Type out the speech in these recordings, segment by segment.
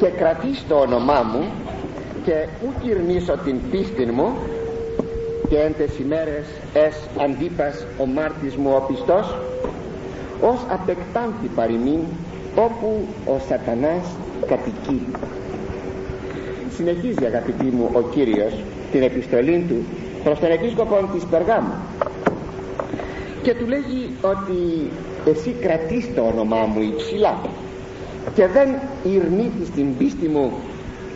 και κρατείς το όνομά μου και ου κυρνήσω την πίστη μου και εν τες ημέρες ες αντίπας ο μάρτης μου ο πιστός ως απεκτάνθη παροιμήν όπου ο σατανάς κατοικεί. Συνεχίζει αγαπητοί μου ο Κύριος την επιστολή του προς τον επίσκοπο της Περγάμου και του λέγει ότι εσύ κρατείς το όνομά μου υψηλά και δεν ειρνήθεις την πίστη μου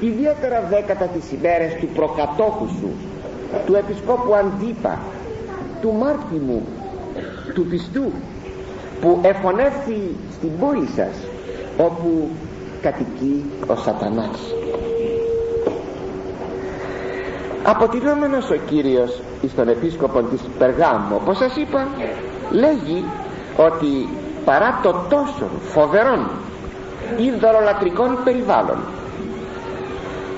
ιδιαίτερα δέκατα τις ημέρες του προκατόχου σου του επισκόπου Αντίπα του Μάρτη μου του πιστού που εφωνεύθη στην πόλη σας όπου κατοικεί ο σατανάς. Αποτελούμενος ο Κύριος στον επίσκοπο της Περγάμου όπως σας είπα λέγει ότι παρά το τόσο φοβερόν ειδωλολατρικών περιβάλλον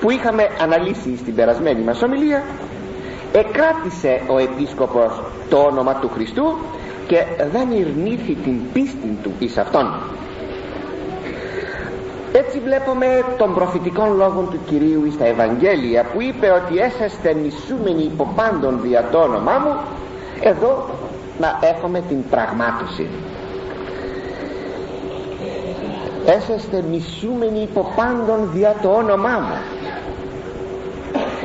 που είχαμε αναλύσει στην περασμένη μας ομιλία εκράτησε ο επίσκοπος το όνομα του Χριστού και δεν ειρνήθη την πίστη του εις αυτόν. Έτσι βλέπουμε τον προφητικών λόγων του Κυρίου στα Ευαγγέλια που είπε ότι έσαστε μισούμενοι υπό πάντων δια το όνομά μου εδώ να έχουμε την πραγμάτωση έσαστε μισούμενοι υπό πάντων δια το όνομά μου.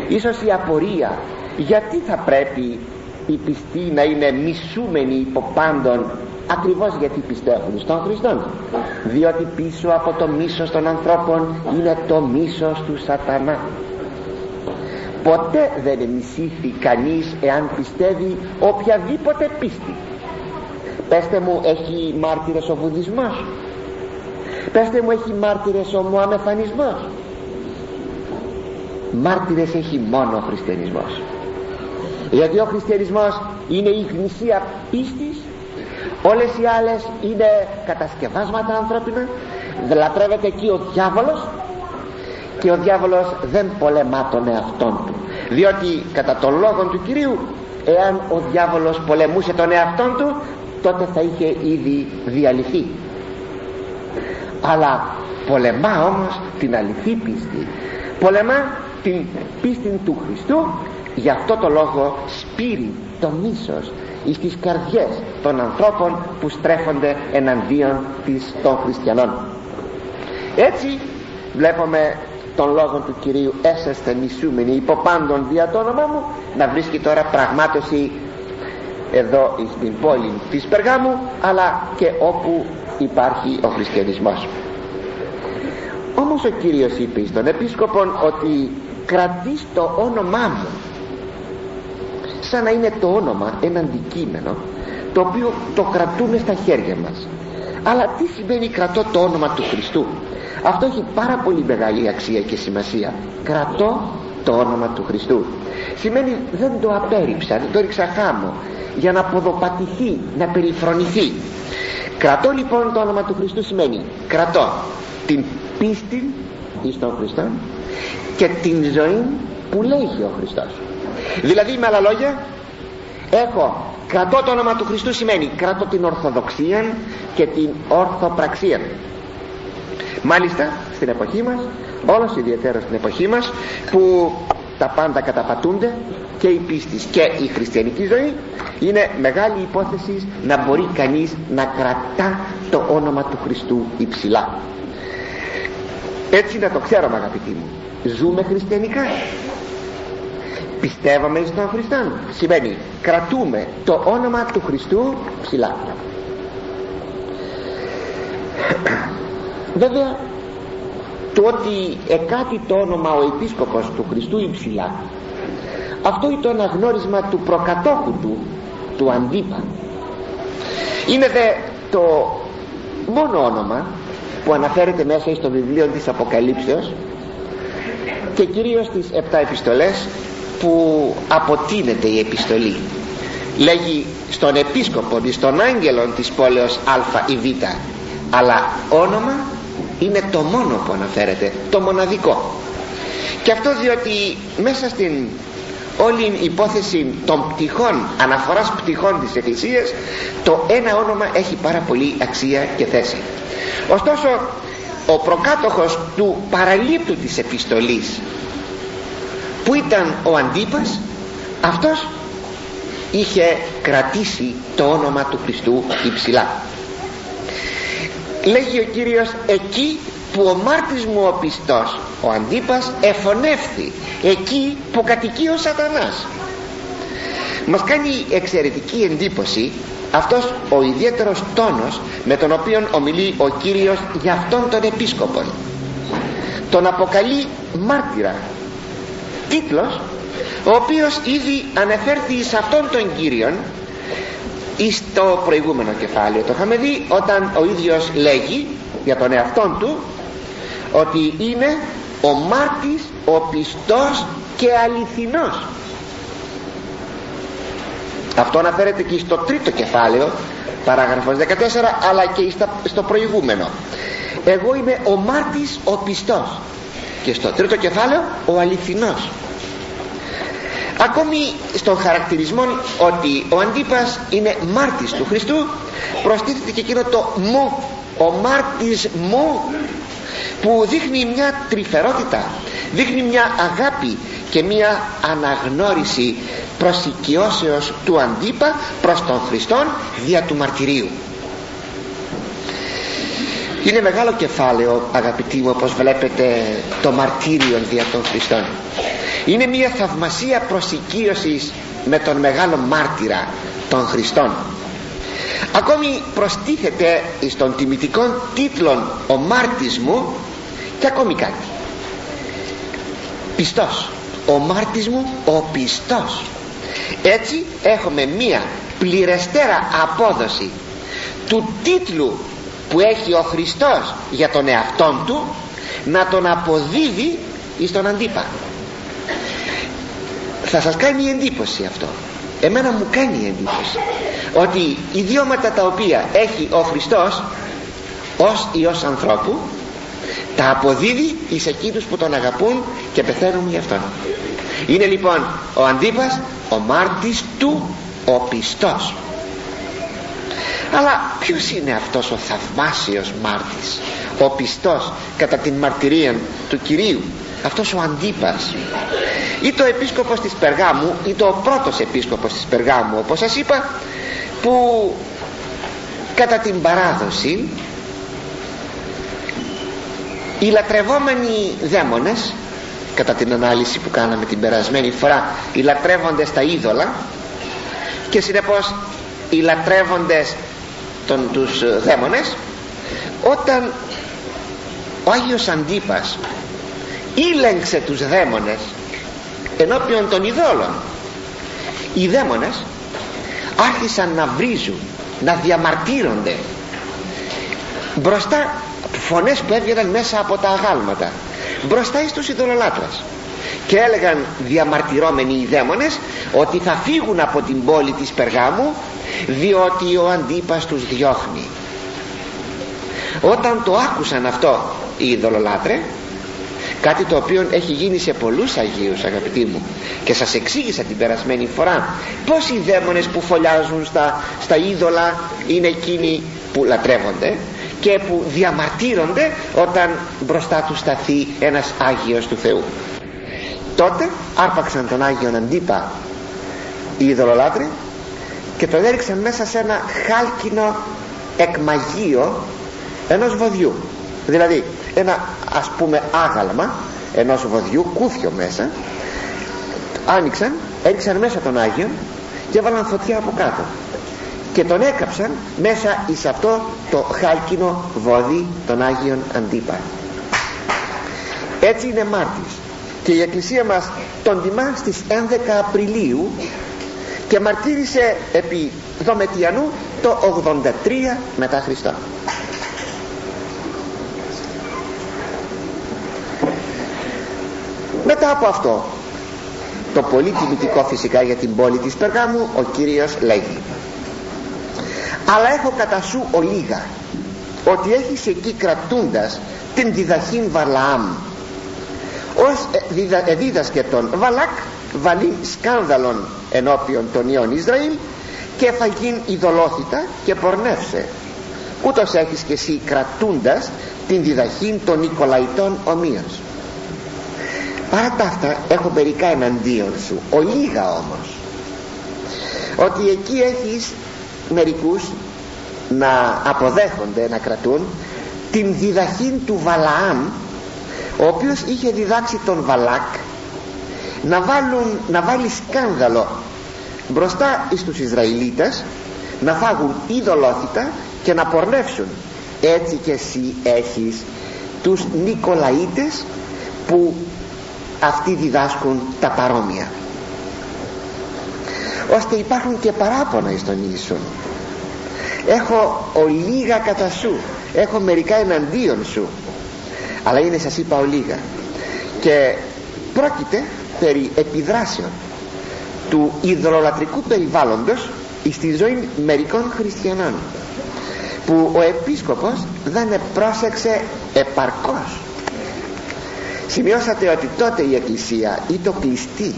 Ίσως η απορία γιατί θα πρέπει οι πιστοί να είναι μισούμενοι υπό πάντων ακριβώς γιατί πιστεύουν στον Χριστό. Διότι πίσω από το μίσος των ανθρώπων είναι το μίσος του σατανά. Ποτέ δεν εμισήθη κανείς εάν πιστεύει οποιαδήποτε πίστη. Πέστε μου έχει μάρτυρες ο βουδισμός; Πέστε μου έχει μάρτυρες ο μουαμεθανισμός μάρτυρες έχει μόνο ο χριστιανισμός. Γιατί ο χριστιανισμός είναι η γνησία πίστης όλες οι άλλες είναι κατασκευάσματα ανθρώπινα λατρεύεται εκεί ο διάβολος και ο διάβολος δεν πολεμά τον εαυτόν του. Διότι κατά τον λόγο του Κυρίου εάν ο διάβολος πολεμούσε τον εαυτόν του τότε θα είχε ήδη διαλυθεί αλλά πολεμά όμως την αληθή πίστη. Πολεμά την πίστη του Χριστού γι' αυτό το λόγο σπείρει το μίσος εις τις καρδιές των ανθρώπων που στρέφονται εναντίον της, των χριστιανών. Έτσι βλέπουμε τον λόγο του Κυρίου έσαστε μισούμενοι υπό πάντων δια το όνομα μου να βρίσκει τώρα πραγμάτωση εδώ στην πόλη της Περγάμου αλλά και όπου υπάρχει ο χριστιανισμός. Όμως ο Κύριος είπε στον επίσκοπον ότι κρατείς το όνομά μου σαν να είναι το όνομα ένα αντικείμενο το οποίο το κρατούμε στα χέρια μας. Αλλά τι σημαίνει κρατώ το όνομα του Χριστού; Αυτό έχει πάρα πολύ μεγάλη αξία και σημασία. Κρατώ το όνομα του Χριστού. Σημαίνει δεν το απέρριψα δεν το ρίξα χάμω για να ποδοπατηθεί να περιφρονηθεί κρατώ λοιπόν το όνομα του Χριστού σημαίνει κρατώ την πίστη εις τον Χριστό και την ζωή που λέγει ο Χριστός. Δηλαδή με άλλα λόγια έχω κρατώ το όνομα του Χριστού σημαίνει κρατώ την Ορθοδοξία και την Ορθοπραξία. Μάλιστα στην εποχή μας όλος ιδιαίτερα στην εποχή μας που τα πάντα καταπατούνται και η πίστη και η χριστιανική ζωή είναι μεγάλη υπόθεση να μπορεί κανείς να κρατά το όνομα του Χριστού υψηλά. Έτσι να το ξέρουμε αγαπητοί μου ζούμε χριστιανικά. Πιστεύαμε στον Χριστό. Σημαίνει κρατούμε το όνομα του Χριστού ψηλά βέβαια το ότι εκάτει το όνομα ο επίσκοπος του Χριστού υψηλά αυτό είναι το αναγνώρισμα του προκατόχου του του Αντίπα. Είναι δε το μόνο όνομα που αναφέρεται μέσα στο βιβλίο της Αποκαλύψεως και κυρίως στις επτά επιστολές που αποτείνεται η επιστολή. Λέγει στον επίσκοπο στον άγγελον της πόλεως α ή β αλλά όνομα είναι το μόνο που αναφέρεται το μοναδικό. Και αυτό διότι μέσα στην όλη η υπόθεση των πτυχών αναφοράς πτυχών της Εκκλησίας το ένα όνομα έχει πάρα πολύ αξία και θέση. Ωστόσο ο προκάτοχος του παραλήπτου της επιστολής που ήταν ο Αντίπας αυτός είχε κρατήσει το όνομα του Χριστού υψηλά. Λέγει ο Κύριος εκεί που ο μάρτης μου ο πιστός ο Αντίπας εφωνεύθη εκεί που κατοικεί ο σατανάς. Μας κάνει εξαιρετική εντύπωση αυτός ο ιδιαίτερος τόνος με τον οποίο ομιλεί ο Κύριος για αυτόν τον επίσκοπο τον αποκαλεί μάρτυρα. Τίτλος ο οποίος ήδη ανεφέρθη σε αυτόν τον Κύριον στο προηγούμενο κεφάλαιο το είχαμε δει όταν ο ίδιος λέγει για τον εαυτόν του ότι είναι ο μάρτης ο πιστός και αληθινός. Αυτό αναφέρεται και στο τρίτο κεφάλαιο παράγραφος 14 αλλά και στο προηγούμενο. Εγώ είμαι ο μάρτης ο πιστός. Και στο τρίτο κεφάλαιο ο αληθινός. Ακόμη στον χαρακτηρισμό ότι ο Αντίπας είναι μάρτης του Χριστού προστίθεται και εκείνο το μου ο μάρτης μου που δείχνει μια τρυφερότητα δείχνει μια αγάπη και μια αναγνώριση προσοικειώσεως του Αντίπα προς τον Χριστόν δια του μαρτυρίου. Είναι μεγάλο κεφάλαιο αγαπητοί μου όπως βλέπετε το μαρτύριο δια των Χριστών είναι μια θαυμασία προσοικείωσης με τον μεγάλο μάρτυρα των Χριστών ακόμη προστίθεται στον τιμητικών τίτλων ο μάρτης μου και ακόμη κάτι. Πιστός. Ο μάρτης μου ο πιστός. Έτσι έχουμε μία πληρεστέρα απόδοση του τίτλου που έχει ο Χριστός για τον εαυτόν του να τον αποδίδει στον αντίπα. Θα σας κάνει εντύπωση αυτό. Εμένα μου κάνει εντύπωση ότι οι ιδιώματα τα οποία έχει ο Χριστός ως Υιός ανθρώπου τα αποδίδει εις εκείνους που τον αγαπούν και πεθαίνουν για αυτόν. Είναι λοιπόν ο Αντίπας ο μάρτης του ο πιστός. Αλλά ποιος είναι αυτός ο θαυμάσιος μάρτης ο πιστός κατά την μαρτυρία του Κυρίου; Αυτός ο Αντίπας. Ή το επίσκοπος της Περγάμου ή το πρώτος επίσκοπος της Περγάμου όπως σας είπα που κατά την παράδοση οι λατρευόμενοι δαίμονες κατά την ανάλυση που κάναμε την περασμένη φορά οι λατρεύοντες τα είδωλα και συνεπώς οι λατρεύοντες των, τους δαίμονες όταν ο Άγιος Αντίπας ήλεγξε τους δαίμονες ενώπιον των ειδόλων οι δαίμονες άρχισαν να βρίζουν να διαμαρτύρονται μπροστά φωνές που έβγαιναν μέσα από τα αγάλματα μπροστά εις τους ειδωλολάτρες. Και έλεγαν διαμαρτυρώμενοι οι δαίμονες ότι θα φύγουν από την πόλη της Περγάμου διότι ο Αντίπας τους διώχνει. Όταν το άκουσαν αυτό οι ειδωλολάτρε κάτι το οποίο έχει γίνει σε πολλούς Αγίους αγαπητοί μου και σας εξήγησα την περασμένη φορά πως οι δαίμονες που φωλιάζουν στα, στα είδωλα είναι εκείνοι που λατρεύονται και που διαμαρτύρονται όταν μπροστά του σταθεί ένας Άγιος του Θεού. Τότε άρπαξαν τον Άγιον Αντίπα οι ειδωλολάτροι και τον έριξαν μέσα σε ένα χάλκινο εκμαγείο ενός βοδιού. Δηλαδή ένα ας πούμε άγαλμα ενός βοδιού κούφιο μέσα άνοιξαν έριξαν μέσα τον Άγιον και έβαλαν φωτιά από κάτω και τον έκαψαν μέσα εις αυτό το χάλκινο βόδι των Άγιων Αντίπα. Έτσι είναι μάρτης και η Εκκλησία μας τον τιμά στις 11 Απριλίου και μαρτύρησε επί Δομετιανού το 83 μετά Χριστό. Μετά από αυτό το πολύ τιμητικό φυσικά για την πόλη της Περγάμου ο Κύριος λέγει αλλά έχω κατά σου ολίγα ότι έχεις εκεί κρατούντας την διδαχήν Βαλαάμ. Ως ε, δίδασκε τον Βαλάκ βαλή σκάνδαλον ενώπιον των ιών Ισραήλ και φαγήν ειδωλόθητα και πορνεύσε. Ούτως έχεις και εσύ κρατούντας την διδαχή των Νικολαϊτών ομοίως. Παρά τα αυτά έχω μερικά εναντίον σου. Ολίγα όμως ότι εκεί έχεις μερικούς να αποδέχονται να κρατούν την διδαχή του Βαλαάμ ο οποίος είχε διδάξει τον Βαλάκ να, βάλουν, να βάλει σκάνδαλο μπροστά στους Ισραηλίτες να φάγουν ειδωλόθητα και να πορνεύσουν. Έτσι και εσύ έχεις τους Νικολαίτες που αυτοί διδάσκουν τα παρόμοια ώστε υπάρχουν και παράπονα εις τον ίσον έχω ολίγα κατά σου έχω μερικά εναντίον σου. Αλλά είναι σας είπα ολίγα. Και πρόκειται περί επιδράσεων του ιδρολατρικού περιβάλλοντος στη ζωή μερικών χριστιανών που ο επίσκοπος δεν πρόσεξε επαρκώς. Σημειώσατε ότι τότε η εκκλησία ή το κλειστή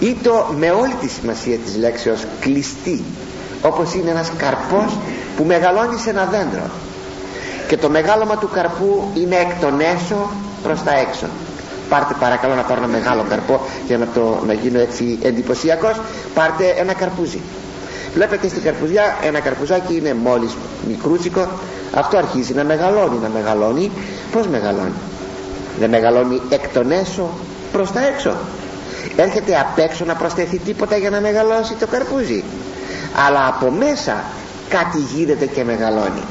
ή το με όλη τη σημασία της λέξεως κλειστή όπως είναι ένας καρπός που μεγαλώνει σε ένα δέντρο. Και το μεγάλωμα του καρπού είναι εκ των έσω προς τα έξω. Πάρτε παρακαλώ να πάρω ένα μεγάλο καρπό για να, το, να γίνω έτσι εντυπωσιακός. πάρτε ένα καρπούζι. Βλέπετε στην καρπουζιά ένα καρπουζάκι είναι μόλις μικρούτσικο. Αυτό αρχίζει να μεγαλώνει να μεγαλώνει. Πως μεγαλώνει; Δεν μεγαλώνει εκ των έσω προς τα έξω έρχεται απ' έξω να προσθεθεί τίποτα για να μεγαλώσει το καρπούζι. Αλλά από μέσα κάτι γίνεται και μεγαλώνει.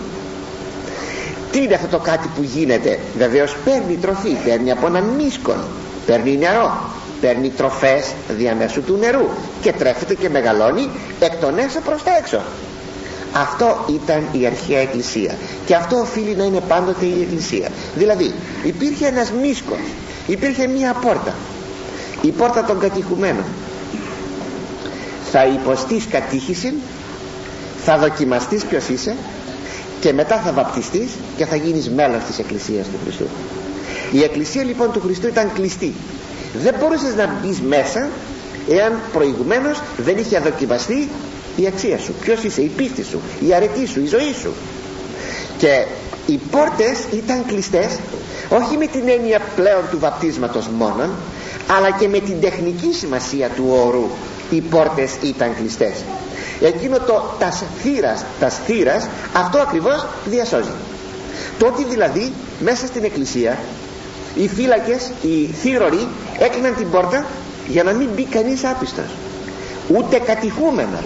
Τι είναι αυτό το κάτι που γίνεται; Βεβαίως παίρνει τροφή παίρνει από έναν μίσκον παίρνει νερό παίρνει τροφές διαμέσου του νερού και τρέφεται και μεγαλώνει εκ των έσω προς τα έξω. Αυτό ήταν η αρχαία εκκλησία. Και αυτό οφείλει να είναι πάντοτε η εκκλησία. Δηλαδή υπήρχε ένας μίσκος υπήρχε μία πόρτα η πόρτα των κατηχουμένων. Θα υποστείς κατήχηση θα δοκιμαστείς ποιος είσαι και μετά θα βαπτιστείς και θα γίνεις μέλος της Εκκλησίας του Χριστού. Η Εκκλησία λοιπόν του Χριστού ήταν κλειστή. Δεν μπορούσες να μπεις μέσα εάν προηγουμένως δεν είχε δοκιμαστεί η αξία σου. Ποιος είσαι, η πίστη σου, η αρετή σου, η ζωή σου. Και οι πόρτες ήταν κλειστές όχι με την έννοια πλέον του βαπτίσματος μόνον αλλά και με την τεχνική σημασία του όρου οι πόρτες ήταν κλειστές. Εκείνο το τας θύρας, τας θύρας αυτό ακριβώς διασώζει. Το ότι δηλαδή μέσα στην εκκλησία οι φύλακες, οι θύρωροι έκλειναν την πόρτα για να μην μπει κανείς άπιστος. Ούτε κατηχούμενος.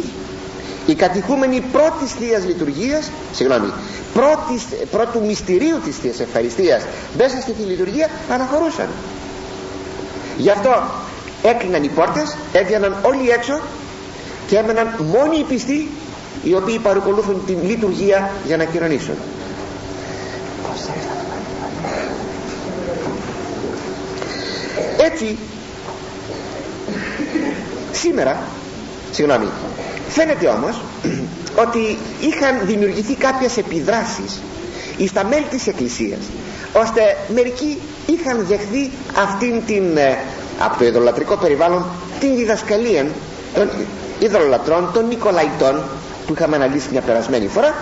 Οι κατηχούμενοι πρώτης Θείας Λειτουργίας συγγνώμη πρώτης, πρώτου μυστηρίου της Θείας Ευχαριστίας μέσα στη Λειτουργία αναχωρούσαν γι' αυτό έκλειναν οι πόρτες έβγαιναν όλοι έξω και έμεναν μόνοι οι πιστοί οι οποίοι παρακολούθουν την λειτουργία για να κοινωνήσουν έτσι σήμερα συγγνώμη φαίνεται όμως ότι είχαν δημιουργηθεί κάποιες επιδράσεις στα μέλη της Εκκλησίας ώστε μερικοί είχαν δεχθεί αυτήν την ε, από το ειδωλατρικό περιβάλλον την διδασκαλία των ειδωλολατρών, των Νικολαϊτών που είχαμε αναλύσει μια περασμένη φορά.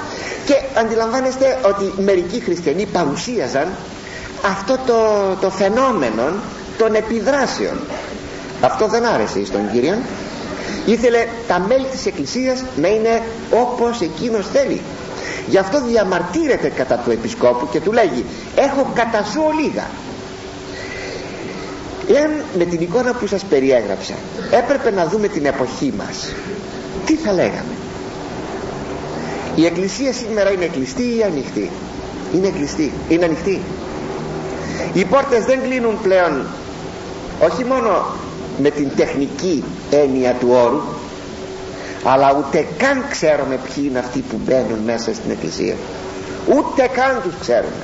Και αντιλαμβάνεστε ότι μερικοί χριστιανοί παρουσίαζαν αυτό το, το φαινόμενο των επιδράσεων. Αυτό δεν άρεσε στον Κύριο ήθελε τα μέλη της Εκκλησίας να είναι όπως εκείνος θέλει γι' αυτό διαμαρτύρεται κατά του επισκόπου και του λέγει έχω κατά σου ολίγα εάν με την εικόνα που σας περιέγραψα έπρεπε να δούμε την εποχή μας τι θα λέγαμε; Η εκκλησία σήμερα είναι κλειστή ή ανοιχτή; Είναι κλειστή, είναι ανοιχτή. Οι πόρτες δεν κλείνουν πλέον όχι μόνο με την τεχνική έννοια του όρου αλλά ούτε καν ξέρουμε ποιοι είναι αυτοί που μπαίνουν μέσα στην εκκλησία. Ούτε καν τους ξέρουμε.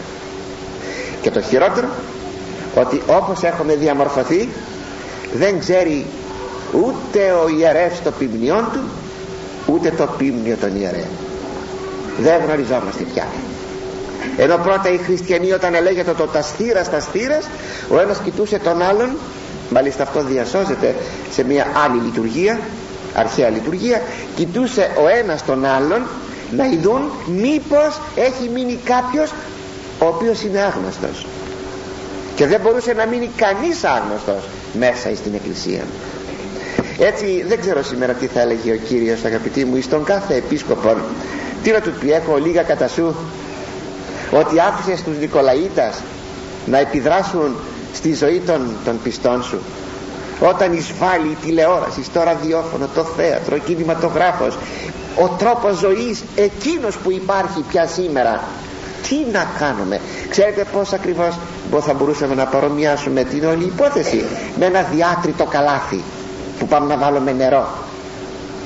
Και το χειρότερο ότι όπως έχουμε διαμορφωθεί δεν ξέρει ούτε ο ιερεύς το ποιμνιόν του ούτε το ποιμνιο των ιερέων. Δεν γνωριζόμαστε πια. Ενώ πρώτα οι χριστιανοί όταν έλεγεται το τα στήρας τα στήρας ο ένας κοιτούσε τον άλλον μάλιστα αυτό διασώζεται σε μια άλλη λειτουργία αρχαία λειτουργία κοιτούσε ο ένας τον άλλον να ειδούν μήπως έχει μείνει κάποιος ο οποίος είναι άγνωστος. Και δεν μπορούσε να μείνει κανείς άγνωστος μέσα στην εκκλησία. Έτσι δεν ξέρω σήμερα τι θα έλεγε ο Κύριος αγαπητοί μου στον κάθε επίσκοπο. Τι να του πει έχω λίγα κατά σου. Ότι άφησες τους Νικολαίτας να επιδράσουν στη ζωή των, των πιστών σου όταν εισβάλλει η τηλεόραση στο ραδιόφωνο, το θέατρο, ο κινηματογράφος ο τρόπος ζωής εκείνος που υπάρχει πια σήμερα τι να κάνουμε; Ξέρετε πως ακριβώς θα μπορούσαμε να παρομοιάσουμε την όλη υπόθεση; Με ένα διάτριτο καλάθι που πάμε να βάλουμε νερό.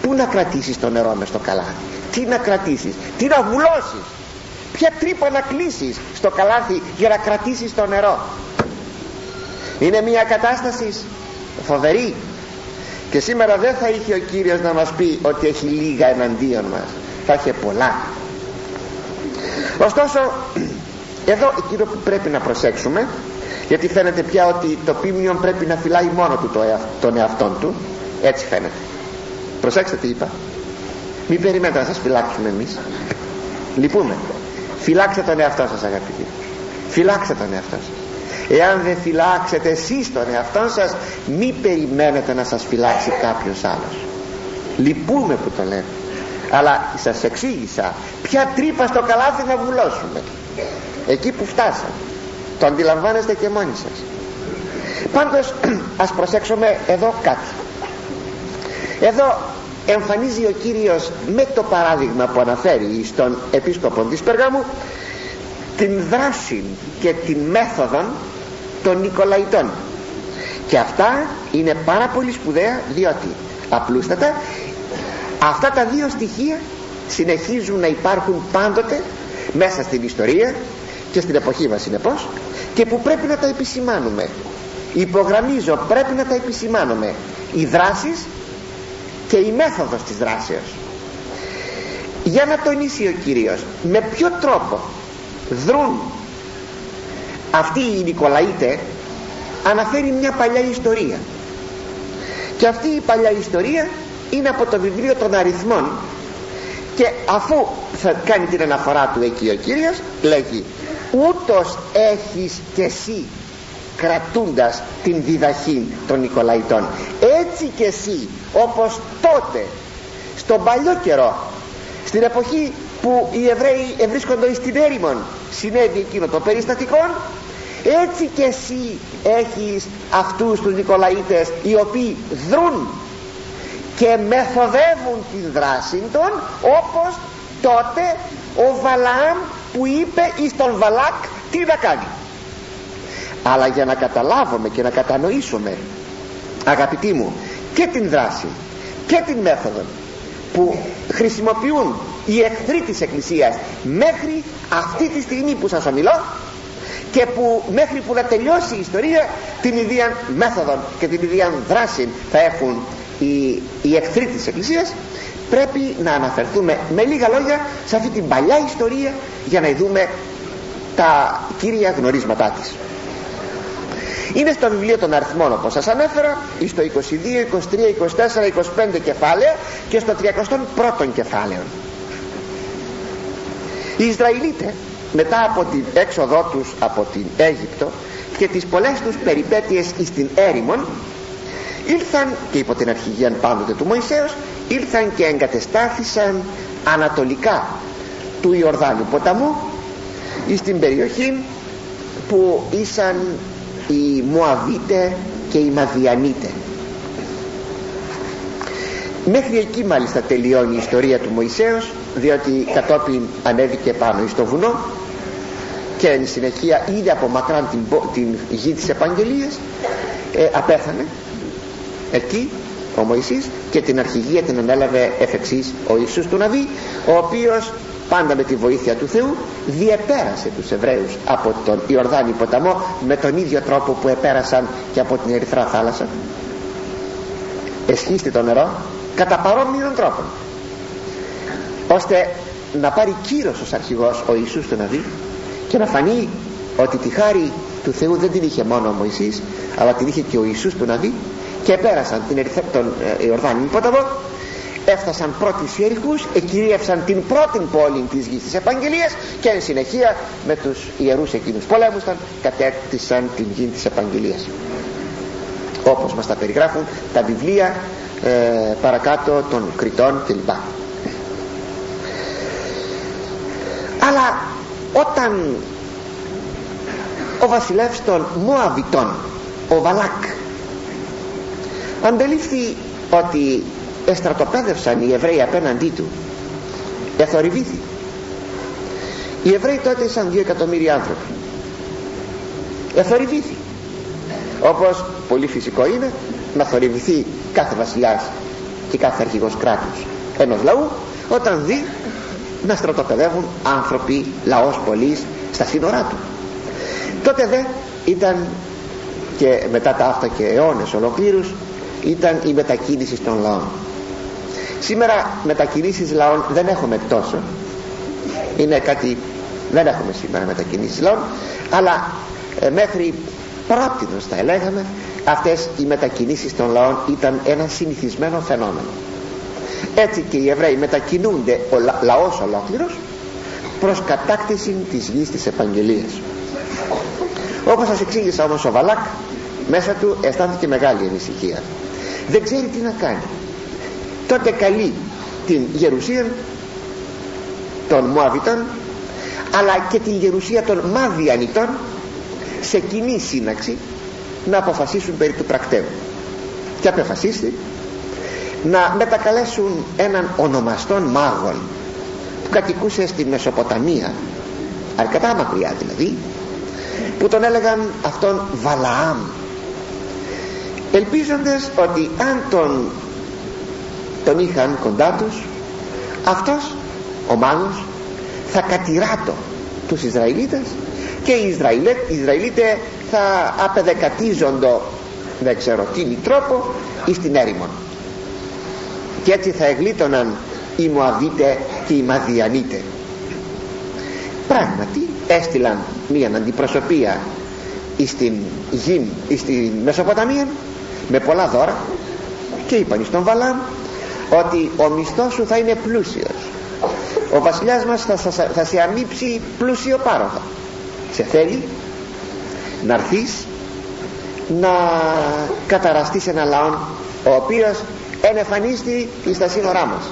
Πού να κρατήσεις το νερό μες στο καλάθι; Τι να κρατήσεις, τι να βουλώσεις; Ποια τρύπα να κλείσεις στο καλάθι για να κρατήσεις το νερό; Είναι μια κατάσταση φοβερή. Και σήμερα δεν θα είχε ο Κύριος να μας πει ότι έχει λίγα εναντίον μας. Θα είχε πολλά. Ωστόσο εδώ εκείνο που πρέπει να προσέξουμε γιατί φαίνεται πια ότι το πίμνιο πρέπει να φυλάει μόνο του το τον εαυτόν του έτσι φαίνεται. Προσέξτε τι είπα. Μην περιμένετε να σας φυλάξουμε εμείς. Λυπούμε. Φυλάξτε τον εαυτό σας αγαπητοί. Φυλάξτε τον εαυτό σας εάν δεν φυλάξετε εσείς τον εαυτό σας μη περιμένετε να σας φυλάξει κάποιος άλλος. Λυπούμε που το λέμε. Αλλά σας εξήγησα ποια τρύπα στο καλάθι να βουλώσουμε. Εκεί που φτάσαμε. Το αντιλαμβάνεστε και μόνοι σας. Πάντως ας προσέξουμε εδώ κάτι. Εδώ εμφανίζει ο Κύριος με το παράδειγμα που αναφέρει στον επίσκοπο της Περγάμου την δράση και την μέθοδο των Νικολαϊτών. Και αυτά είναι πάρα πολύ σπουδαία διότι απλούστατα αυτά τα δύο στοιχεία συνεχίζουν να υπάρχουν πάντοτε μέσα στην ιστορία και στην εποχή μας συνεπώς και που πρέπει να τα επισημάνουμε. Υπογραμμίζω πρέπει να τα επισημάνουμε. Οι δράσεις και η μέθοδος της δράσεως. Για να τονίσει ο Κύριος με ποιο τρόπο δρούν αυτοί οι Νικολαΐτε αναφέρει μια παλιά ιστορία. Και αυτή η παλιά ιστορία είναι από το βιβλίο των αριθμών. Και αφού θα κάνει την αναφορά του εκεί ο Κύριος λέγει ούτως έχεις και εσύ κρατούντας την διδαχή των Νικολαϊτών έτσι και εσύ όπως τότε στον παλιό καιρό στην εποχή που οι Εβραίοι βρίσκονται στην έρημον. Συνέβη εκείνο το περιστατικό έτσι και εσύ έχεις αυτούς τους Νικολαίτες οι οποίοι δρούν και μεθοδεύουν την δράση των όπως τότε ο Βαλάμ που είπε εις τον Βαλάκ τι να κάνει αλλά για να καταλάβουμε και να κατανοήσουμε αγαπητοί μου και την δράση και την μέθοδο που χρησιμοποιούν οι εχθροί της Εκκλησίας μέχρι αυτή τη στιγμή που σας ομιλώ και που μέχρι που να τελειώσει η ιστορία την ίδια μέθοδο και την ίδια δράση θα έχουν οι, οι εχθροί της Εκκλησίας. Πρέπει να αναφερθούμε με λίγα λόγια σε αυτή την παλιά ιστορία για να δούμε τα κύρια γνωρίσματά της. Είναι στο βιβλίο των αριθμών όπως σας ανέφερα στο 22, 23, 24, 25 κεφάλαια και στο 31ο κεφάλαιο οι Ισραηλίτες μετά από την έξοδό τους από την Αίγυπτο και τις πολλές τους περιπέτειες στην έρημον ήλθαν και υπό την αρχηγία πάντοτε του Μωυσέως ήλθαν και εγκατεστάθησαν ανατολικά του Ιορδάνου ποταμού στην περιοχή που ήσαν οι Μωαβίτες και οι Μαδιανίτες. Μέχρι εκεί μάλιστα τελειώνει η ιστορία του Μωυσέως διότι κατόπιν ανέβηκε πάνω στο βουνό και εν συνεχεία είδε από μακράν την, την γη της Επαγγελίας ε, απέθανε εκεί ο Μωυσής και την αρχηγία την ανέλαβε εφ' εξής ο Ιησούς του Ναβί ο οποίος πάντα με τη βοήθεια του Θεού διεπέρασε τους Εβραίους από τον Ιορδάνη ποταμό με τον ίδιο τρόπο που επέρασαν και από την Ερυθρά θάλασσα. Εσχίστη το νερό κατά παρόμοιων τρόπων ώστε να πάρει κύρος ως αρχηγός ο Ιησούς του Ναβί και να φανεί ότι τη χάρη του Θεού δεν την είχε μόνο ο Μωυσής αλλά την είχε και ο Ιησούς του Ναβί και πέρασαν την Ερυθρά, τον ε, Ιορδάνη ποταμό έφτασαν πρώτοι στους Ιεριχούς εκυρίευσαν την πρώτη πόλη της γης της Επαγγελίας και εν συνεχεία με τους ιερούς εκείνους πολέμους κατέκτησαν την γη της Επαγγελίας. Όπως μας τα περιγράφουν τα βιβλία ε, παρακάτω των Κριτών κλπ αλλά όταν ο βασιλεύς των Μωαβιτών ο Βαλάκ αντελήφθη ότι εστρατοπέδευσαν οι Εβραίοι απέναντί του εθορυβήθη. Οι Εβραίοι τότε ήσαν δύο εκατομμύρια άνθρωποι. Εθορυβήθη. Όπως πολύ φυσικό είναι να θορυβηθεί κάθε βασιλιάς και κάθε αρχηγός κράτους ενός λαού όταν δει να στρατοπεδεύουν άνθρωποι λαός πολίς στα σύνορά του. Τότε δε ήταν και μετά τα αυτά και αιώνες ολοκλήρους ήταν η μετακίνηση των λαών. Σήμερα μετακινήσεις λαών δεν έχουμε τόσο. Είναι κάτι δεν έχουμε σήμερα μετακινήσεις λαών αλλά ε, μέχρι πρόπτυνος θα ελέγαμε αυτές οι μετακινήσεις των λαών ήταν ένα συνηθισμένο φαινόμενο έτσι και οι Εβραίοι μετακινούνται ο λα, λαός ολόκληρος προς κατάκτηση της γης της Επαγγελίας. Όπως σας εξήγησα όμως ο Βαλάκ μέσα του αισθάνθηκε μεγάλη ανησυχία. Δεν ξέρει τι να κάνει. Τότε καλεί την γερουσία των Μωαβιτών αλλά και την γερουσία των Μαδιανιτών σε κοινή σύναξη να αποφασίσουν περί του πρακτέου. Και απεφασίστη να μετακαλέσουν έναν ονομαστόν μάγων που κατοικούσε στη Μεσοποταμία αρκετά μακριά δηλαδή που τον έλεγαν αυτόν Βαλαάμ ελπίζοντας ότι αν τον τον είχαν κοντά τους αυτός ο μάγος θα κατηράτω τους Ισραηλίτες και οι Ισραηλίτες θα απεδεκατίζοντο δεν ξέρω τι τρόπο εις την έρημον και έτσι θα εγλίτωναν οι Μωαβίτες και οι Μαδιανίτες. Πράγματι έστειλαν μια αντιπροσωπεία στην γη στην Μεσοποταμία με πολλά δώρα και είπαν στον Βαλάμ ότι ο μισθός σου θα είναι πλούσιος. Ο βασιλιάς μας θα, θα, θα σε αμύψει πλούσιο πάροχο. Σε θέλει να έρθεις να καταραστείς ένα λαό ο οποίος ενεφανίστη στα σύνορά μας.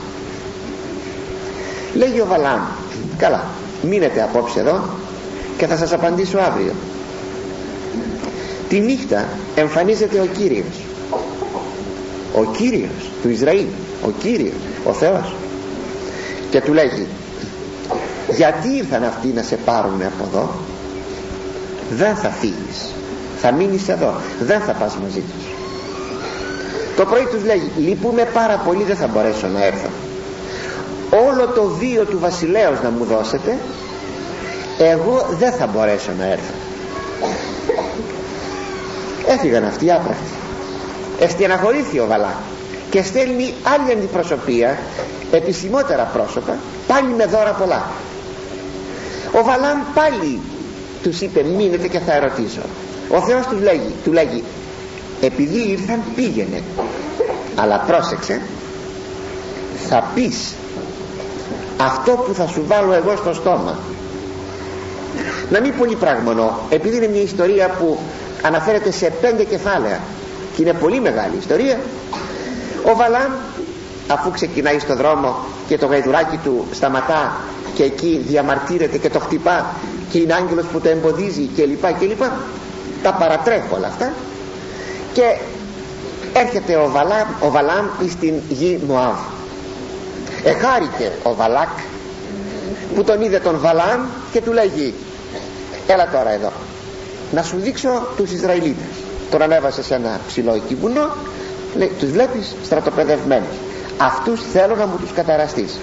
Λέγει ο Βαλάμ καλά μείνετε απόψε εδώ και θα σας απαντήσω αύριο τη νύχτα εμφανίζεται ο Κύριος. Ο Κύριος του Ισραήλ ο Κύριος, ο Θεός. Και του λέγει γιατί ήρθαν αυτοί να σε πάρουν από εδώ; Δεν θα φύγεις θα μείνεις εδώ δεν θα πας μαζί τους το πρωί τους λέγει λυπούμε πάρα πολύ δεν θα μπορέσω να έρθω όλο το βίο του βασιλέως να μου δώσετε εγώ δεν θα μπορέσω να έρθω. Έφυγαν αυτοί άπρακτοι. Εστιαναχωρήθη ο Βαλά και στέλνει άλλη αντιπροσωπεία επισημότερα πρόσωπα πάλι με δώρα πολλά. Ο Βαλάμ πάλι τους είπε μείνετε και θα ερωτήσω ο Θεός τους λέγει, του λέγει επειδή ήρθαν πήγαινε. Αλλά πρόσεξε θα πεις αυτό που θα σου βάλω εγώ στο στόμα. Να μην πολύ πράγμονο επειδή είναι μια ιστορία που αναφέρεται σε πέντε κεφάλαια και είναι πολύ μεγάλη ιστορία ο Βαλάμ αφού ξεκινάει στο δρόμο και το γαϊδουράκι του σταματά και εκεί διαμαρτύρεται και το χτυπά και είναι άγγελος που το εμποδίζει και λοιπά και λοιπά τα παρατρέχω όλα αυτά και έρχεται ο Βαλάμ, ο Βαλάμ στην γη Μωάβ. Εχάρηκε ο Βαλάκ που τον είδε τον Βαλάμ και του λέγει έλα τώρα εδώ να σου δείξω τους Ισραηλίτες τον ανέβασε σε ένα ψηλό εκεί βουνό λέει, τους βλέπεις στρατοπεδευμένους. Αυτούς θέλω να μου τους καταραστείς.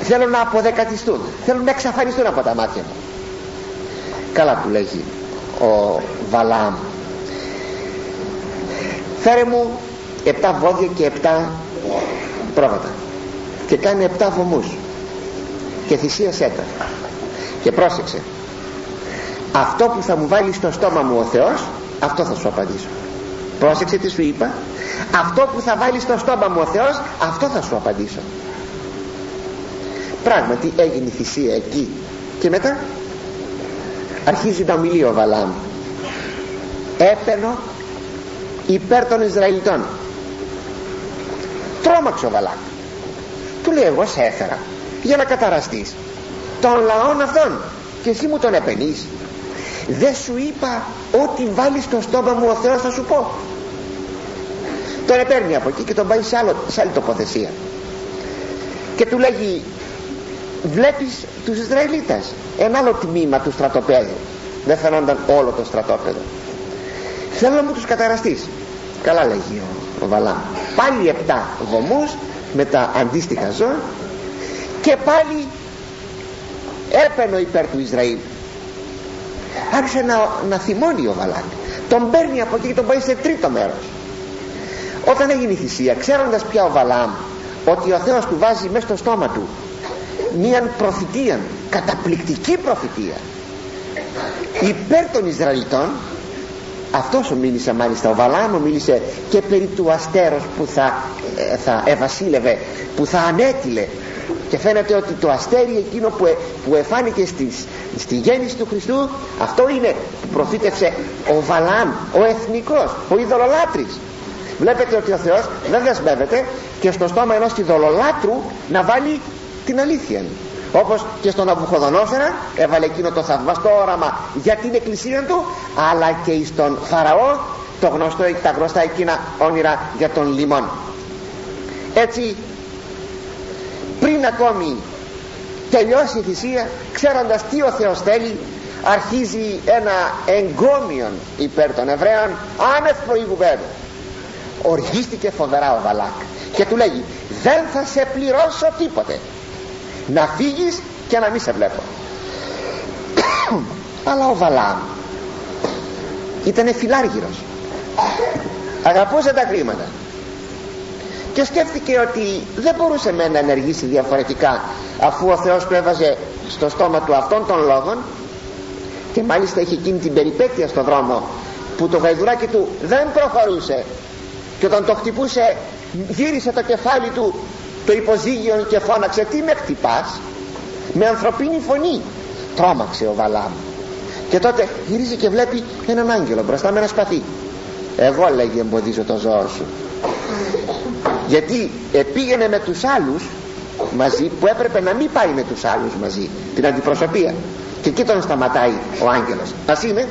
Θέλω να αποδεκατιστούν. Θέλω να εξαφανιστούν από τα μάτια μου καλά του λέγει ο Βαλάμ φέρε μου επτά βόδια και επτά πρόβατα. Και κάνει επτά βωμούς. Και θυσίασέ τα. Και πρόσεξε. Αυτό που θα μου βάλεις στο στόμα μου ο Θεός αυτό θα σου απαντήσω. Πρόσεξε τι σου είπα. Αυτό που θα βάλεις στο στόμα μου ο Θεός αυτό θα σου απαντήσω. Πράγματι έγινε η θυσία εκεί. Και μετά αρχίζει να ομιλεί ο Βαλάμ. Έπαινο υπέρ των Ισραηλιτών. Τρόμαξε ο Βαλάμ του λέει εγώ σε έφερα για να καταραστείς των λαών αυτών και εσύ μου τον επενείς. Δεν σου είπα ότι βάλεις στο στόμα μου ο Θεός θα σου πω τον επέρνει από εκεί και τον πάει σε, άλλο, σε άλλη τοποθεσία. Και του λέγει βλέπεις τους Ισραηλίτες ένα άλλο τμήμα του στρατοπέδου δεν φαινόταν όλο το στρατόπεδο. Θέλω να μου τους καταραστείς καλά λέγει ο, ο Βαλάμ πάλι επτά γομούς με τα αντίστοιχα ζώα και πάλι έπαινο υπέρ του Ισραήλ. Άρχισε να, να θυμώνει ο Βαλάκ. Τον παίρνει από εκεί και τον πάει σε τρίτο μέρος. Όταν έγινε η θυσία ξέροντας πια ο Βαλάμ ότι ο Θεός του βάζει μέσα στο στόμα του μίαν προφητεία καταπληκτική προφητεία υπέρ των Ισραηλιτών αυτός ο μίλησε μάλιστα ο Βαλάμ μίλησε και περί του αστέρος που θα, ε, θα ευασίλευε που θα ανέτειλε. Και φαίνεται ότι το αστέρι εκείνο που, ε, που εφάνηκε στις, στη γέννηση του Χριστού αυτό είναι που προφήτευσε ο Βαλάμ ο εθνικός, ο ειδωλολάτρης. Βλέπετε ότι ο Θεός δεν δεσμεύεται και στο στόμα ενός ειδωλολάτρου να βάλει την αλήθεια όπως και στον Αβουχοδονόσερα έβαλε εκείνο το θαυμαστό όραμα για την εκκλησία του αλλά και στον Φαραώ το γνωστό, τα γνωστά εκείνα όνειρα για τον λιμόν. Έτσι πριν ακόμη τελειώσει η θυσία ξέροντας τι ο Θεός θέλει αρχίζει ένα εγκόμιον υπέρ των Εβραίων άνευ προηγουμένου. Οργίστηκε φοβερά ο Βαλάκ και του λέγει δεν θα σε πληρώσω τίποτε να φύγεις και να μην σε βλέπω. Αλλά ο Βαλάμ ήταν φιλάργυρος. Αγαπούσε τα χρήματα. Και σκέφτηκε ότι δεν μπορούσε με να ενεργήσει διαφορετικά αφού ο Θεός του έβαζε στο στόμα του αυτών των λόγων και μάλιστα είχε εκείνη την περιπέτεια στο δρόμο που το γαϊδουράκι του δεν προχωρούσε και όταν το χτυπούσε γύρισε το κεφάλι του το υποζύγιο και φώναξε τι με χτυπάς; Με ανθρωπίνη φωνή τρόμαξε ο Βαλάμ. Και τότε γυρίζει και βλέπει έναν άγγελο μπροστά με ένα σπαθί. Εγώ λέγει εμποδίζω το ζώο σου γιατί επήγαινε με τους άλλους μαζί που έπρεπε να μην πάει με τους άλλους μαζί την αντιπροσωπεία. Και εκεί τον σταματάει ο άγγελος. Ας είναι